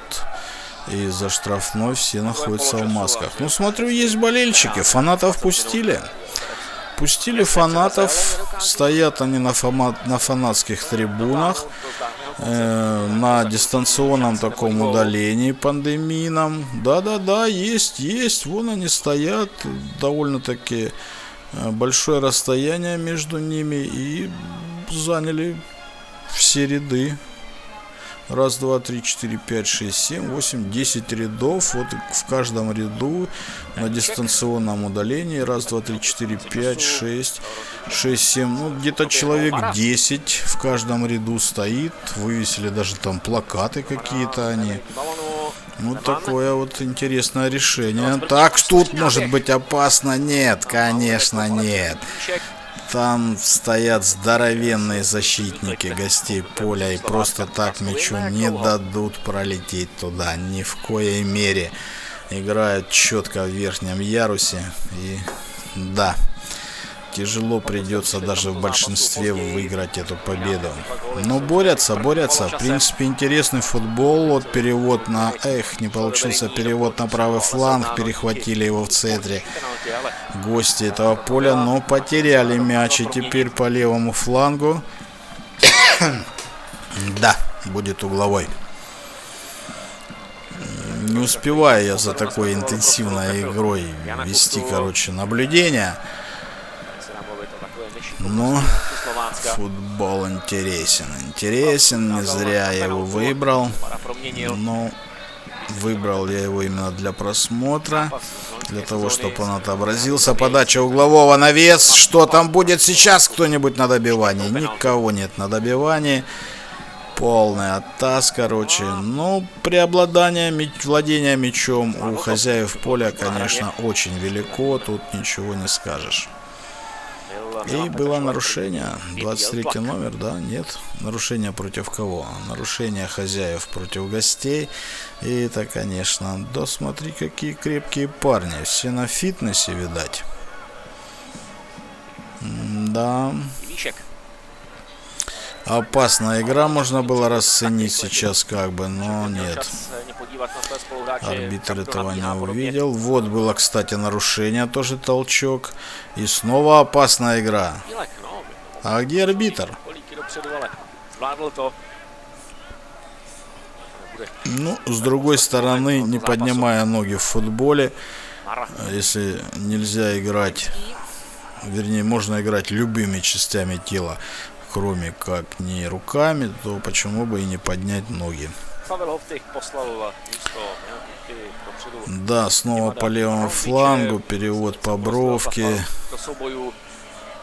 и за штрафной все находятся в масках. Ну, смотрю, есть болельщики, фанатов пустили. Пустили фанатов, стоят они на, фома- на фанатских трибунах, э, на дистанционном таком удалении пандемийном. Да-да-да, есть, есть, вон они стоят, довольно-таки э, большое расстояние между ними и заняли все ряды. Раз, два, три, четыре, пять, шесть, семь, восемь, десять рядов. Вот в каждом ряду на дистанционном удалении. Раз, два, три, четыре, пять, шесть, шесть, семь. Ну, где-то человек 10 в каждом ряду стоит. Вывесили даже там плакаты какие-то они. Ну, такое вот интересное решение. Так, тут может быть опасно? Нет, конечно, нет. Там стоят здоровенные защитники гостей поля и просто так мячу не дадут пролететь туда. Ни в коей мере. Играют четко в верхнем ярусе. И да, тяжело придется даже в большинстве выиграть эту победу. Но борются, борются. В принципе, интересный футбол. Вот перевод на... Эх, не получился перевод на правый фланг. Перехватили его в центре гости этого поля, но потеряли мяч. И теперь по левому флангу. да, будет угловой. Не успеваю я за такой интенсивной игрой вести, короче, наблюдения. se dá mluvit o Slovácka. футбол интересен. Интересен, не зря я его выбрал. Но выбрал я его именно для просмотра. Для того, чтобы он отобразился. Подача углового на вес. Что там будет сейчас? Кто-нибудь на добивании? Никого нет на добивании. Полный оттас, короче. Ну, преобладание, мяч- владение мячом у хозяев поля, конечно, очень велико. Тут ничего не скажешь. И было нарушение. 23 номер, да? Нет. Нарушение против кого? Нарушение хозяев против гостей. И это, конечно, да смотри, какие крепкие парни. Все на фитнесе, видать. Да. Опасная игра можно было расценить сейчас как бы, но нет. Арбитр этого не увидел. Вот было, кстати, нарушение, тоже толчок. И снова опасная игра. А где арбитр? Ну, с другой стороны, не поднимая ноги в футболе, если нельзя играть, вернее, можно играть любыми частями тела, кроме как не руками, то почему бы и не поднять ноги Místo Jankuty dopředu. Да, снова по левому флангу, перевод по бровке.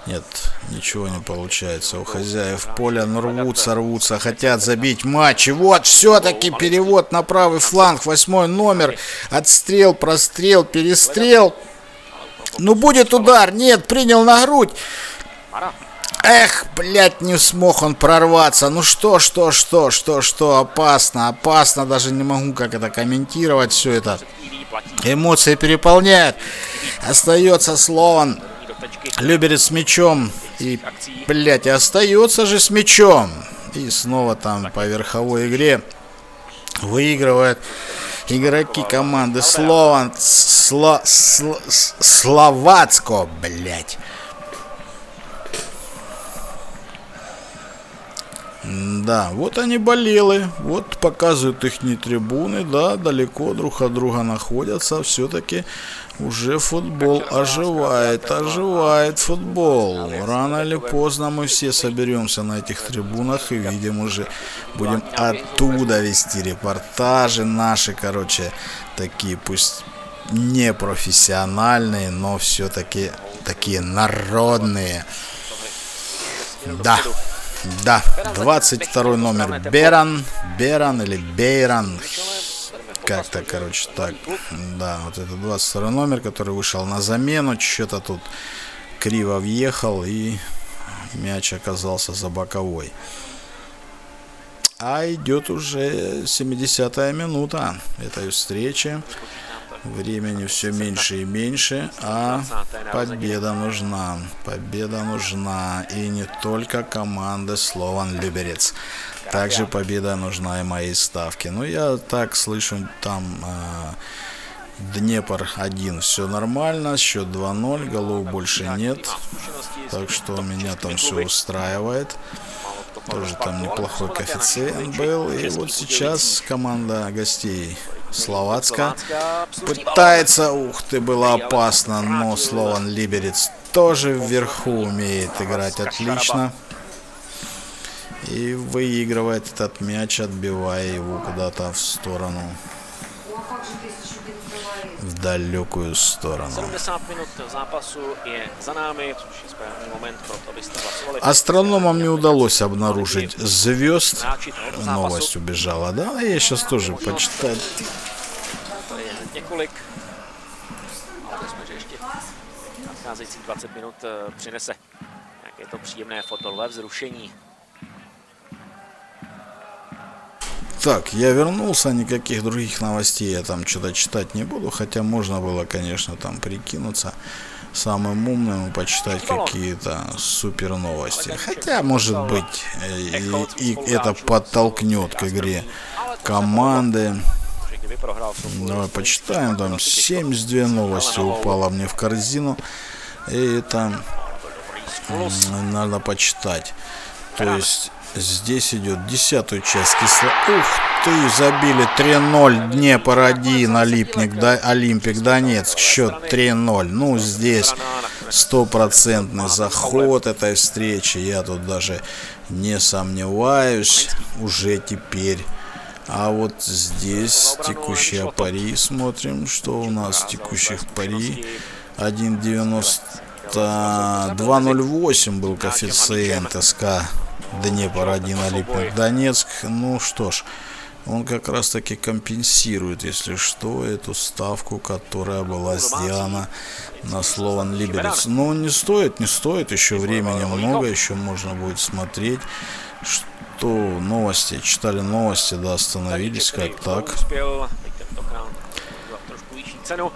Нет, ничего не получается. У хозяев поля ну, рвутся, рвутся, хотят забить матч. И вот все-таки перевод на правый фланг, восьмой номер. Отстрел, прострел, перестрел. Ну будет удар, нет, принял на грудь. Эх, блядь, не смог он прорваться. Ну что, что, что, что, что, опасно, опасно. Даже не могу как это комментировать все это. Эмоции переполняют. Остается Слован. Люберец с мячом. И, блядь, остается же с мячом. И снова там по верховой игре выигрывают игроки команды Слован. Сло, сло- Словацко, блядь. Да, вот они болелы, вот показывают их трибуны, да, далеко друг от друга находятся, все-таки уже футбол оживает, оживает футбол. Рано или поздно мы все соберемся на этих трибунах и видим уже, будем оттуда вести репортажи наши, короче, такие пусть не профессиональные, но все-таки такие народные. Да. Да, 22 номер Беран, Беран или Бейран, как-то, короче, так. Да, вот это 22 номер, который вышел на замену, что-то тут криво въехал и мяч оказался за боковой. А идет уже 70-я минута этой встречи. Времени все меньше и меньше, а победа нужна. Победа нужна. И не только команды Слован Люберец. Также победа нужна и моей ставке. Ну, я так слышу, там а, Днепр 1, все нормально, счет 2-0, голов больше нет. Так что меня там все устраивает. Тоже там неплохой коэффициент был. И вот сейчас команда гостей Словацка. Пытается, ух ты, было опасно, но Слован Либерец тоже вверху умеет играть отлично. И выигрывает этот мяч, отбивая его куда-то в сторону, в далекую сторону. 70 minut zápasu je za námi, což je správný moment pro to, abyste hlasovali. Астрономам не удалось обнаружить звезд. Новость убежала, да? Я сейчас тоже почитаю. to je několik, ale věřme, že ještě nadcházejících 20 minut eh, přinese nějaké to příjemné fotbalové vzrušení. Так, я вернулся, никаких других новостей я там что-то читать не буду, хотя можно было, конечно, там прикинуться самым умным и почитать какие-то супер новости. Хотя, может быть, э, и, и это подтолкнет к игре команды. Prohrál souboji, Давай почитаем, там 72 новости упало мне в корзину. И м, надо почитать. То есть здесь идет десятую часть кисло... Ух ты, забили 3-0 Днепр 1, Олимпик, да, Олимпик Донецк, счет 3-0. Ну, здесь стопроцентный заход этой встречи. Я тут даже не сомневаюсь уже теперь. А вот здесь текущая пари. Смотрим, что у нас текущих пари. 1,90 2,08 был коэффициент СК Днепр 1 Олимпик Донецк. Ну что ж, он как раз таки компенсирует, если что, эту ставку, которая была сделана на Слован Либерец. Но не стоит, не стоит, еще времени много, еще можно будет смотреть. Что новости, читали новости, да, остановились, как cenu.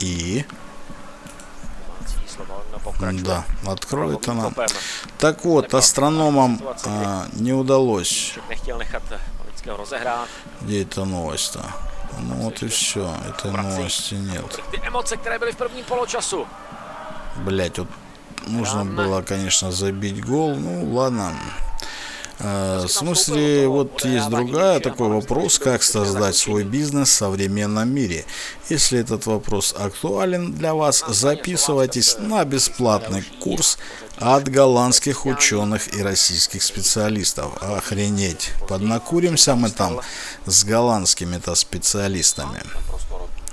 И. да, откроет она. Так вот, астрономам а, не удалось. Rozehrát. Где эта новость-то? Ну вот и все, этой новости нет. Блять, вот нужно было, конечно, забить гол. Ну ладно. Э, В смысле, вот есть другая такой вопрос, как создать свой бизнес в современном мире. Если этот вопрос актуален для вас, записывайтесь на бесплатный курс от голландских ученых и российских специалистов. Охренеть. Поднакуримся мы там с голландскими-то специалистами.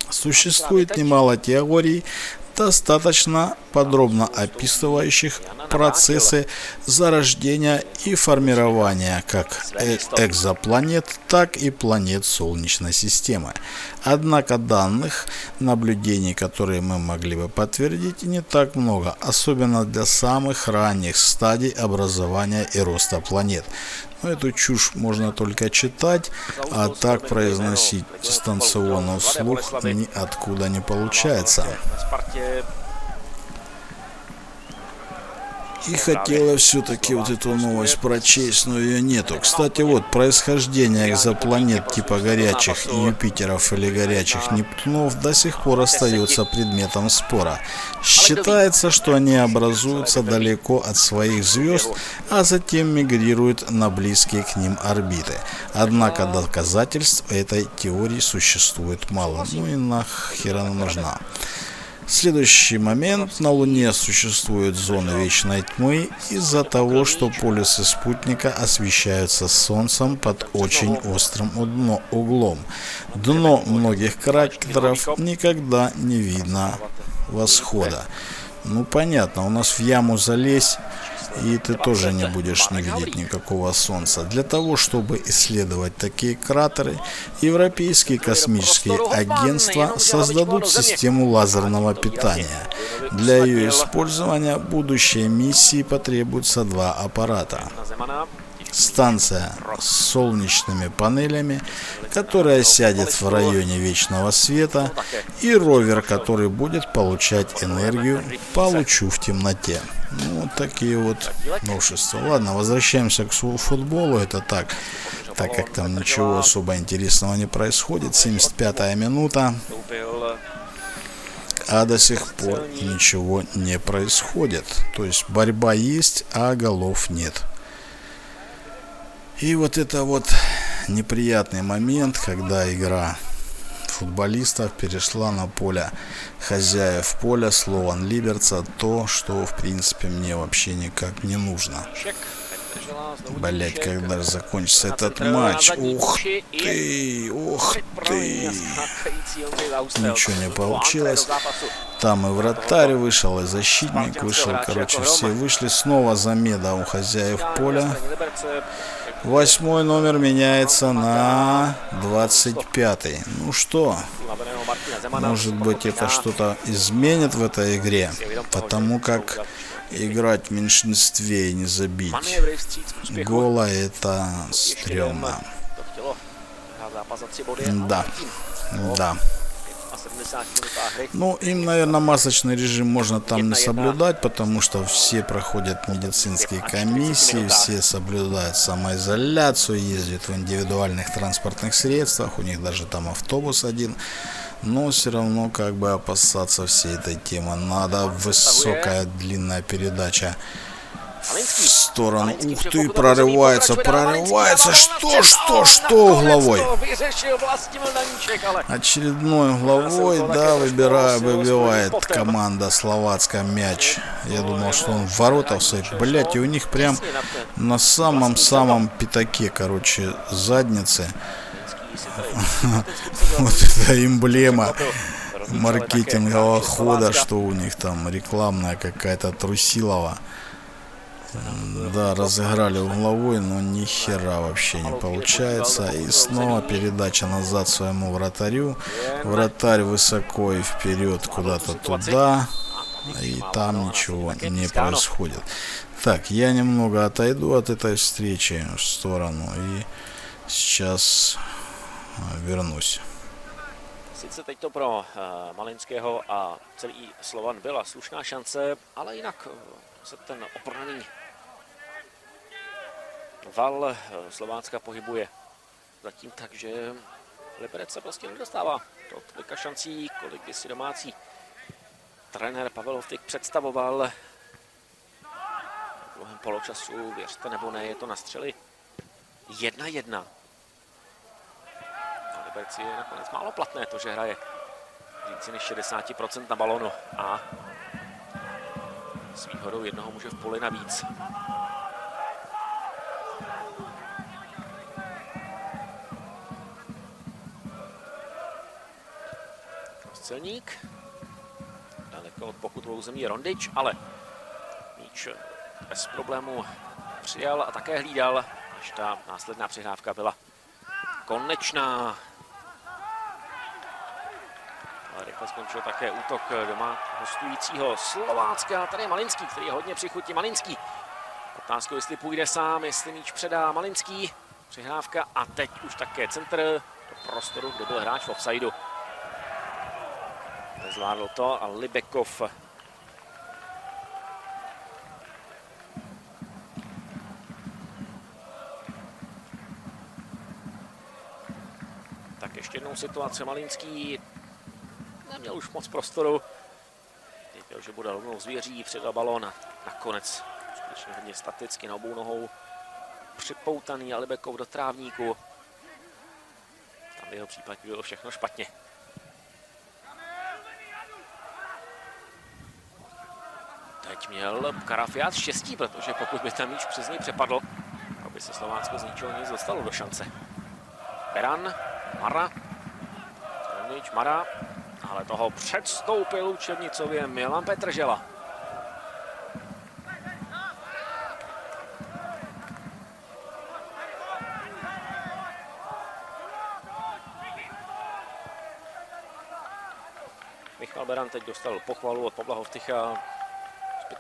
Существует немало теорий, достаточно подробно описывающих процессы зарождения и формирования как э- экзопланет, так и планет Солнечной системы. Однако данных наблюдений, которые мы могли бы подтвердить, не так много, особенно для самых ранних стадий образования и роста планет. Но эту чушь можно только читать, а так произносить дистанционно вслух ниоткуда не получается. И хотела все-таки вот эту новость прочесть, но ее нету. Кстати, вот, происхождение экзопланет типа горячих Юпитеров или горячих Нептунов до сих пор остается предметом спора. Считается, что они образуются далеко от своих звезд, а затем мигрируют на близкие к ним орбиты. Однако доказательств этой теории существует мало. Ну и нахер она нужна. Следующий момент. На Луне существует зона вечной тьмы из-за того, что полюсы спутника освещаются Солнцем под очень острым углом. Дно многих кратеров никогда не видно восхода. Ну понятно, у нас в яму залезть и ты тоже не будешь не видеть никакого солнца. Для того, чтобы исследовать такие кратеры, европейские космические агентства создадут систему лазерного питания. Для ее использования будущей миссии потребуется два аппарата станция с солнечными панелями, которая сядет в районе вечного света, и ровер, который будет получать энергию по лучу в темноте. Ну, вот такие вот новшества. Ладно, возвращаемся к футболу. Это так, так как там ничего особо интересного не происходит. 75-я минута. А до сих пор ничего не происходит. То есть борьба есть, а голов нет. И вот это вот неприятный момент, когда игра футболистов перешла на поле хозяев поля Слован Либерца, то, что в принципе мне вообще никак не нужно. Блять, когда же закончится этот матч? Ух ты, ух ты. Ничего не получилось. Там и вратарь вышел, и защитник вышел. Короче, все вышли. Снова замеда у хозяев поля. Восьмой номер меняется на 25. Ну что, может быть это что-то изменит в этой игре, потому как играть в меньшинстве и не забить гола это стрёмно. Да, да. Ну, им, наверное, масочный режим можно там не соблюдать, потому что все проходят медицинские комиссии, все соблюдают самоизоляцию, ездят в индивидуальных транспортных средствах, у них даже там автобус один. Но все равно как бы опасаться всей этой темы надо. Высокая длинная передача в сторону. Ух ты, прорывается, прорывается. Что, что, что угловой? Очередной угловой, да, выбираю, выбивает команда словацкая мяч. Я думал, что он в ворота всех. Блять, и у них прям на самом-самом пятаке, короче, задницы. Вот это эмблема маркетингового хода, что у них там рекламная какая-то трусилова. Да, разыграли угловой, но ни хера вообще не получается. И снова передача назад своему вратарю. Вратарь высоко и вперед куда-то туда. И там ничего не происходит. Так, я немного отойду от этой встречи в сторону и сейчас вернусь. Sice teď to pro uh, Malinského a celý Slovan byla slušná šance, ale jinak se ten oprnaný val eh, Slovácka pohybuje zatím tak, že Liberec se prostě nedostává do tolika šancí, kolik by si domácí trenér Pavel Hovtik představoval. V dlouhém poločasu, věřte nebo ne, je to na střely 1-1. A Liberci je nakonec málo platné to, že hraje více než 60% na balonu a s výhodou jednoho muže v poli navíc. Celník. Daleko od pokutovou zemí Rondič, ale míč bez problému přijal a také hlídal, až ta následná přihrávka byla konečná. Ale rychle skončil také útok doma hostujícího Slovácka. Tady je Malinský, který je hodně přichutí. Malinský. Otázkou, jestli půjde sám, jestli míč předá Malinský. Přihrávka a teď už také centr do prostoru, kde byl hráč v offsideu. Nezvládl to a Libekov Tak ještě jednou situace. Malinský neměl už moc prostoru. Věděl, že bude rovnou zvěří, předal balón a nakonec skutečně hodně staticky na obou nohou připoutaný Alibekov do trávníku. Tam v jeho případě bylo všechno špatně. Měl Karafiát štěstí, protože pokud by ten míč přes něj přepadl, aby se Slovácko z ničeho nic dostalo do šance. Beran, Mara, Rovnič, Mara, ale toho předstoupil učebnicově Milan Petržela. Michal Beran teď dostal pochvalu od Pavla Hovtycha.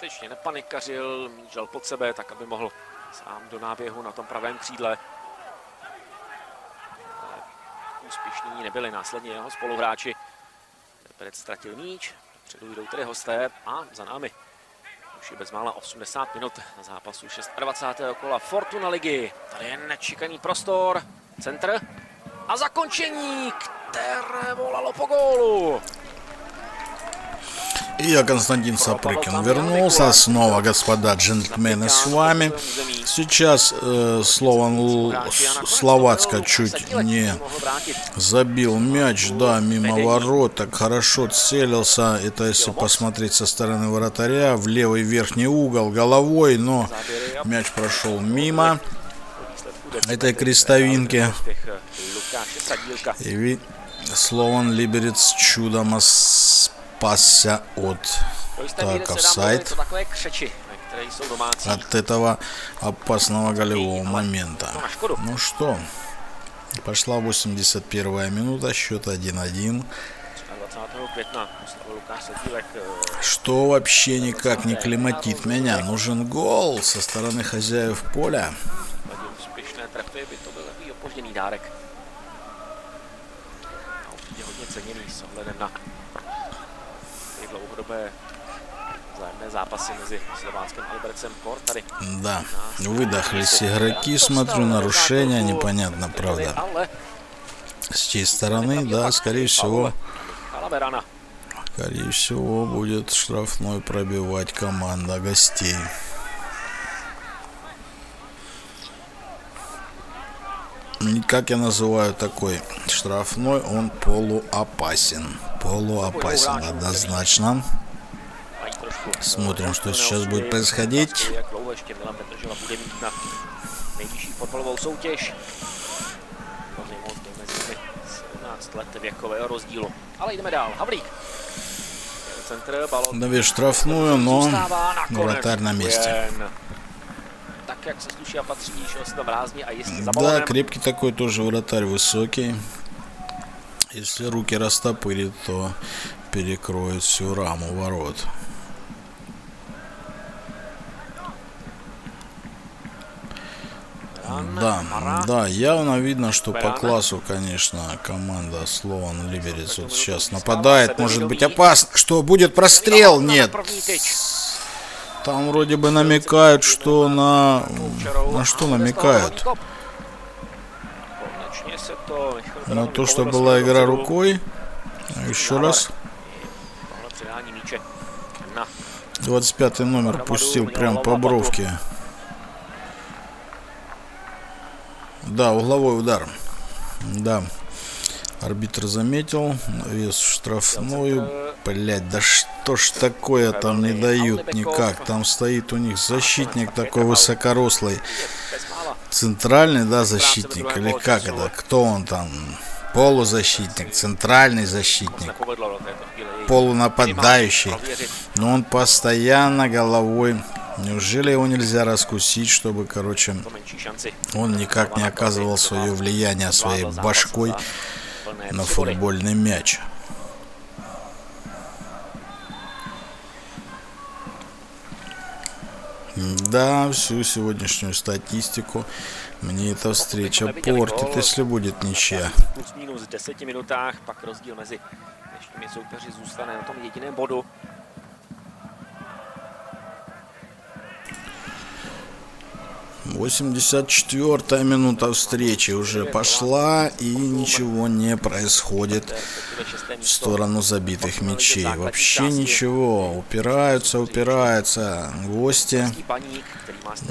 Zbytečně nepanikařil, míč dal pod sebe, tak aby mohl sám do náběhu na tom pravém křídle. Ale úspěšní nebyli následně jeho spoluhráči. Liberec ztratil míč, předu jdou tedy hosté a za námi už je bezmála 80 minut na zápasu 26. kola Fortuna ligy. Tady je nečekaný prostor, centr a zakončení, které volalo po gólu. И я, Константин Сапрыкин, вернулся. Снова, господа джентльмены, с вами. Сейчас э, слово Словацка чуть не забил мяч, да, мимо ворот. Так хорошо целился. Это если посмотреть со стороны вратаря. В левый верхний угол головой, но мяч прошел мимо этой крестовинки. И Слован Либерец чудом спасся от так, офсайд от этого опасного голевого момента. Ну что, пошла 81 минута, счет 1-1. Что вообще никак не климатит меня? Нужен гол со стороны хозяев поля. Na dlouhodobé vzájemné zápasy mezi Slováckem a Libercem Kor tady. Да, выдохлись игроки, смотрю, нарушения, непонятно, правда. С чьей стороны, да, скорее всего, скорее всего, будет штрафной пробивать команда гостей. Как я называю такой штрафной, он полуопасен. Полуопасен однозначно. Смотрим, что сейчас будет происходить. Давид штрафную, но вратарь на месте a patří, šel si tam rázně a jistě za Да, крепкий такой тоже вратарь, высокий. Если руки растопырит, то перекроет всю раму ворот. Да, да, явно видно, что по классу, конечно, команда Слован Либерец вот сейчас нападает. Может быть опасно. Что, будет прострел? Нет. Там вроде бы намекают, что на... На что намекают? На то, что была игра рукой. Еще раз. 25 номер пустил прям по бровке. Да, угловой удар. Да. Арбитр заметил. Вес штрафную. Блять, да что ж такое там не дают никак. Там стоит у них защитник такой высокорослый. Центральный, да, защитник? Или как это? Кто он там? Полузащитник, центральный защитник, полунападающий. Но он постоянно головой Неужели его нельзя раскусить, чтобы, короче, он никак не оказывал свое влияние своей башкой на футбольный мяч? Да, всю сегодняшнюю статистику мне эта встреча портит, если будет ничья. Plus-minus 10 minutách, pak rozdíl mezi dnešními soupeři zůstane na tom jediném bodu. 84 минута встречи уже пошла и ничего не происходит в сторону забитых мячей. Вообще ничего. Упираются, упираются гости.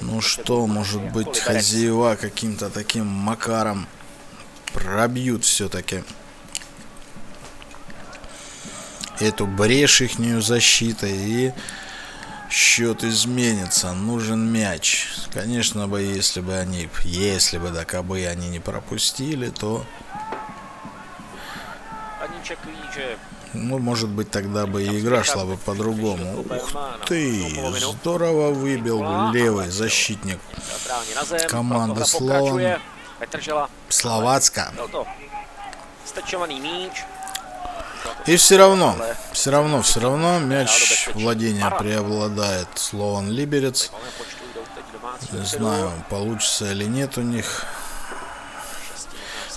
Ну что, может быть, хозяева каким-то таким макаром пробьют все-таки эту брешь ихнюю защитой и счет изменится, нужен мяч. Конечно бы, если бы они, если бы, да, кабы они не пропустили, то... Ну, может быть, тогда бы и игра шла бы по-другому. Ух ты, здорово выбил левый защитник команды Слован. Словацка. И все равно, все равно, все равно мяч владения преобладает Слован Либерец. Не знаю, получится или нет у них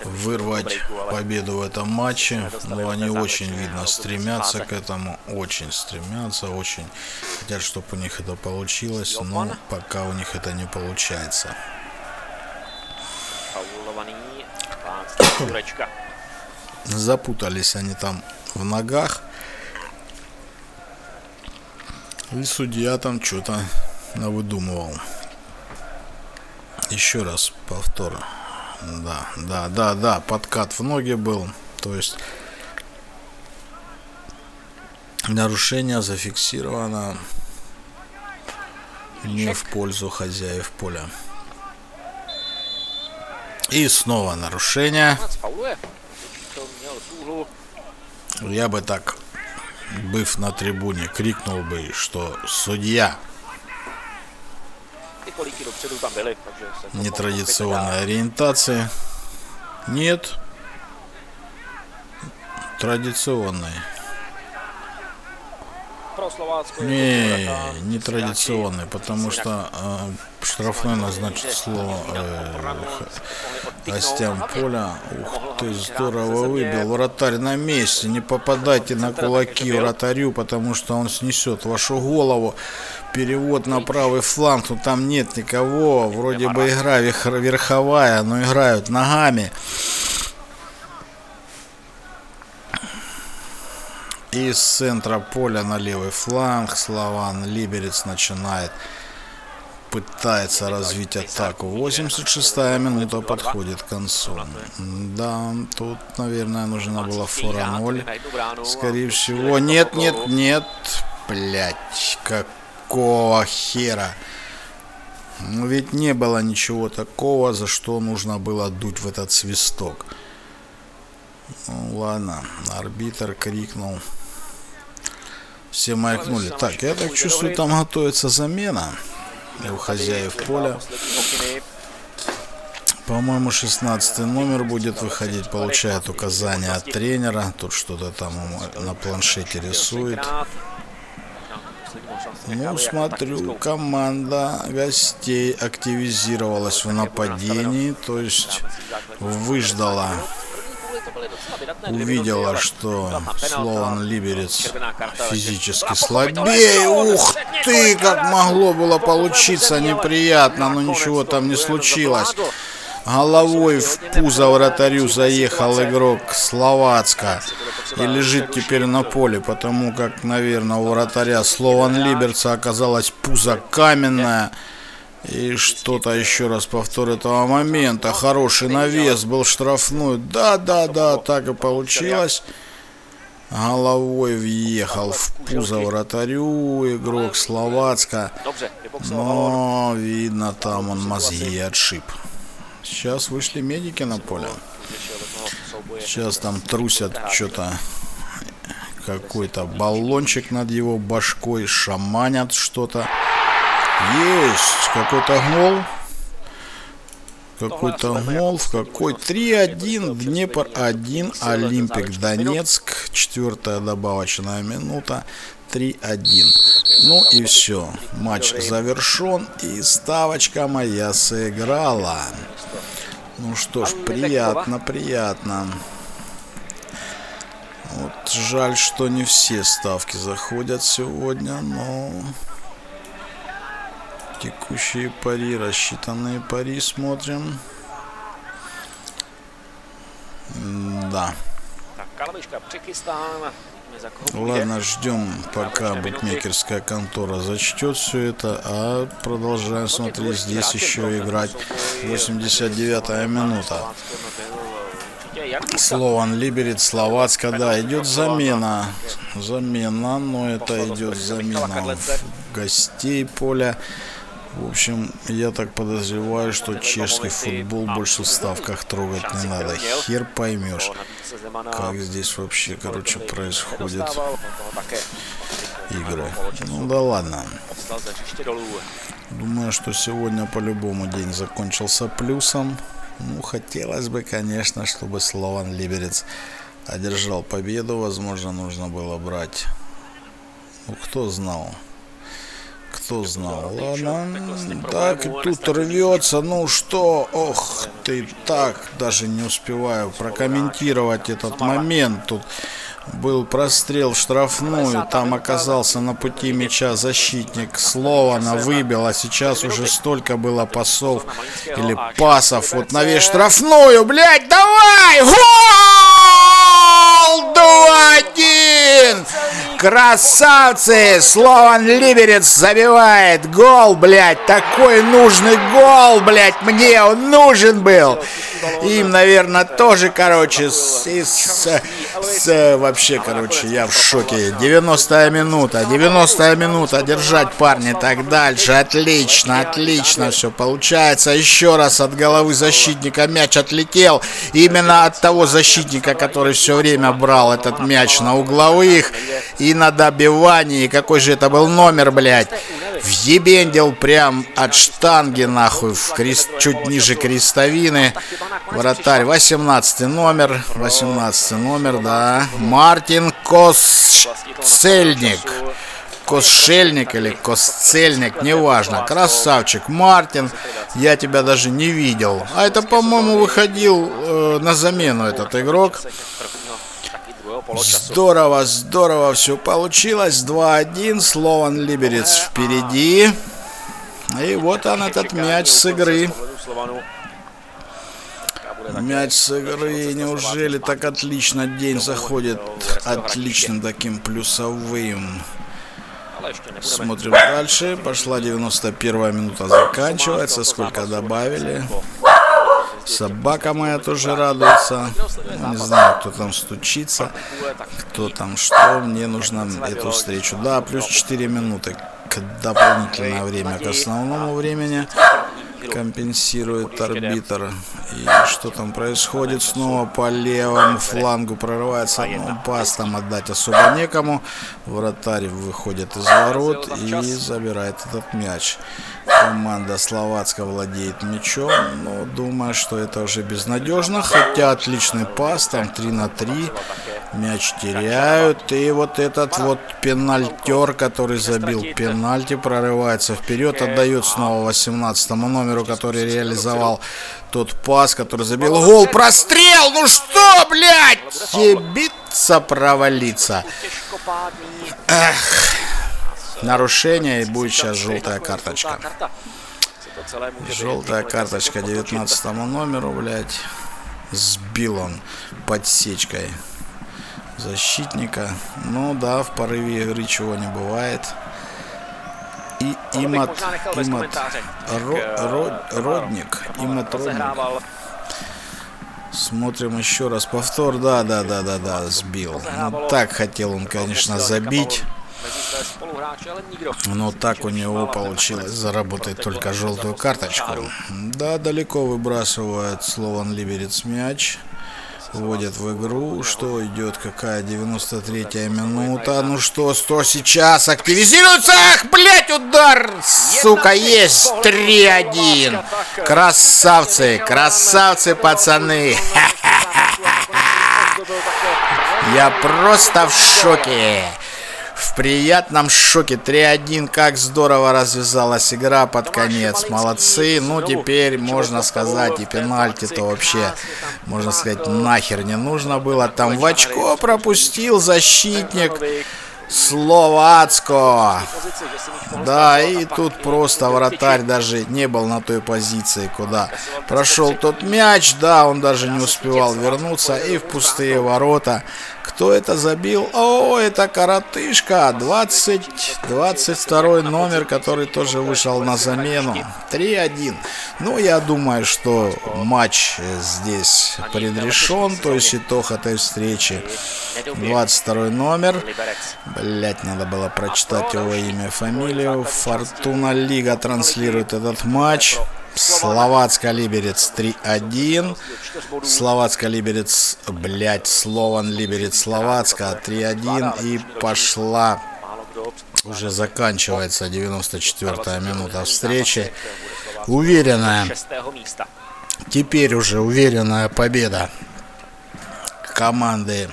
вырвать победу в этом матче. Но они очень, видно, стремятся к этому. Очень стремятся, очень хотят, чтобы у них это получилось. Но пока у них это не получается. Запутались они там в ногах. И судья там что-то навыдумывал. Еще раз повтор. Да, да, да, да, подкат в ноги был. То есть нарушение зафиксировано не в пользу хозяев поля. И снова нарушение. Я бы так, быв на трибуне, крикнул бы, что судья нетрадиционной ориентации. Нет. Традиционной. Не, не традиционный, потому что э, штрафной назначит слово э, гостям поля. Ух ты, здорово выбил. Вратарь на месте. Не попадайте на кулаки вратарю, потому что он снесет вашу голову. Перевод на правый фланг, но там нет никого. Вроде бы игра верховая, но играют ногами. Из центра поля на левый фланг Слован Либерец начинает пытается развить атаку. 86-я минута подходит к концу. Да, тут, наверное, нужна была фора 0. Скорее всего. Нет, нет, нет. Блять, какого хера? Ну ведь не было ничего такого, за что нужно было дуть в этот свисток. Ну ладно, арбитр крикнул. Все маякнули. Так, я так чувствую, там готовится замена у хозяев поля. По-моему, 16 номер будет выходить, получает указания от тренера. Тут что-то там на планшете рисует. Ну, смотрю, команда гостей активизировалась в нападении, то есть выждала увидела, что Слован Либерец физически слабее. Ух ты, как могло было получиться неприятно, но ничего там не случилось. Головой в пузо вратарю заехал игрок Словацка и лежит теперь на поле, потому как, наверное, у вратаря Слован Либерца оказалась пузо каменная. И что-то еще раз повтор этого момента. Хороший навес был штрафной. Да, да, да, так и получилось. Головой въехал в пузо вратарю игрок Словацка. Но видно там он мозги отшиб. Сейчас вышли медики на поле. Сейчас там трусят что-то какой-то баллончик над его башкой, шаманят что-то. Есть какой-то гол. Какой-то гол в какой? 3-1, Днепр 1, Олимпик Донецк. Четвертая добавочная минута. 3-1. Ну и все. Матч завершен. И ставочка моя сыграла. Ну что ж, приятно, приятно. Вот жаль, что не все ставки заходят сегодня, но текущие пари, рассчитанные пари смотрим. Да. Ладно, ждем, пока букмекерская контора зачтет все это, а продолжаем смотреть. Здесь еще играть 89-я минута. Слован Либерит, Словацка, да, идет замена. Замена, но это идет замена гостей поля. В общем, я так подозреваю, что чешский футбол больше в ставках трогать не надо. Хер поймешь, как здесь вообще, короче, происходит игры. Ну да ладно. Думаю, что сегодня по-любому день закончился плюсом. Ну, хотелось бы, конечно, чтобы Слован Либерец одержал победу. Возможно, нужно было брать... Ну, кто знал кто знал. Ладно, так и тут рвется. Ну что, ох ты, так даже не успеваю прокомментировать этот момент. Тут был прострел штрафную, там оказался на пути мяча защитник Слована, выбил, а сейчас уже столько было пасов или пасов. Вот на весь штрафную, блядь, давай! Гол! 2-1! Красавцы! Слован Либерец забивает гол, блядь. Такой нужный гол, блядь. Мне он нужен был. Им, наверное, тоже, короче, с, с, вообще, короче, я в шоке. 90-я минута, 90-я минута. Держать, парни, так дальше. Отлично, отлично все получается. Еще раз от головы защитника мяч отлетел. Именно от того защитника, который все время брал этот мяч на угловых и на добивании. Какой же это был номер, блядь? Въебендил прям от штанги, нахуй, в крест, чуть ниже крестовины. Вратарь, 18 номер, 18 номер, да. Мартин Косцельник. Косшельник или Косцельник, неважно. Красавчик Мартин, я тебя даже не видел. А это, по-моему, выходил э, на замену этот игрок. Здорово, здорово все получилось. 2-1. Слован Либерец впереди. И вот он, этот мяч с игры. Мяч с игры. Неужели так отлично день заходит отличным таким плюсовым? Смотрим дальше. Пошла 91 минута заканчивается. Сколько добавили? Собака моя тоже радуется. Не знаю, кто там стучится, кто там что. Мне нужно эту встречу. Да, плюс 4 минуты. Дополнительное время к основному времени компенсирует арбитр. И что там происходит? Снова по левому флангу прорывается. Ну, пас там отдать особо некому. Вратарь выходит из ворот и забирает этот мяч. Команда Словацка владеет мячом, но думаю, что это уже безнадежно. Хотя отличный пас, там 3 на 3. Мяч теряют. И вот этот вот пенальтер, который забил пенальти, прорывается вперед, отдает снова 18 номеру, который реализовал тот пас, который забил гол. Прострел! Ну что, блядь? Ебиться провалиться. Эх. Нарушение и будет сейчас желтая карточка. Желтая карточка 19 номеру, блядь. Сбил он подсечкой защитника. Ну да, в порыве игры чего не бывает. И Имат, Имат, Родник, Имат Родник. Смотрим еще раз повтор. Да, да, да, да, да, сбил. Ну, так хотел он, конечно, забить. Но так у него получилось заработать только желтую карточку. Да, далеко выбрасывает Слован Либерец мяч. Вводят в игру. Что идет? Какая 93-я минута? Ну что, 100 сейчас активизируется? Ах, блять, удар! Сука, есть! 3-1. Красавцы, красавцы, пацаны. Я просто в шоке. В приятном шоке 3-1. Как здорово развязалась игра под конец. Молодцы. Ну, теперь можно сказать, и пенальти-то вообще, можно сказать, нахер не нужно было. Там в очко пропустил защитник Словацко. Да, и тут просто вратарь даже не был на той позиции, куда прошел тот мяч. Да, он даже не успевал вернуться и в пустые ворота. Кто это забил? О, это коротышка. 20, 22 номер, который тоже вышел на замену. 3-1. Ну, я думаю, что матч здесь предрешен. То есть итог этой встречи. 22 номер. Блять, надо было прочитать его имя, фамилию. Фортуна Лига транслирует этот матч. Словацкая Либерец 3-1. Словацкая Либерец, блять, Слован Либерец Словацка 3-1. И пошла, уже заканчивается 94-я минута встречи. Уверенная, теперь уже уверенная победа команды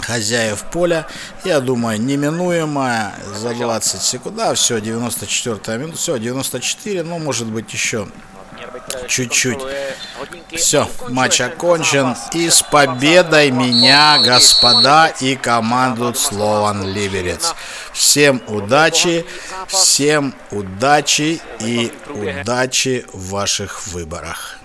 хозяев поля. Я думаю, неминуемая за 20 секунд. Да, все, 94 минута. Все, 94, ну, может быть, еще чуть-чуть. Все, матч окончен. И с победой меня, господа, и команду Слован Либерец. Всем удачи, всем удачи и удачи в ваших выборах.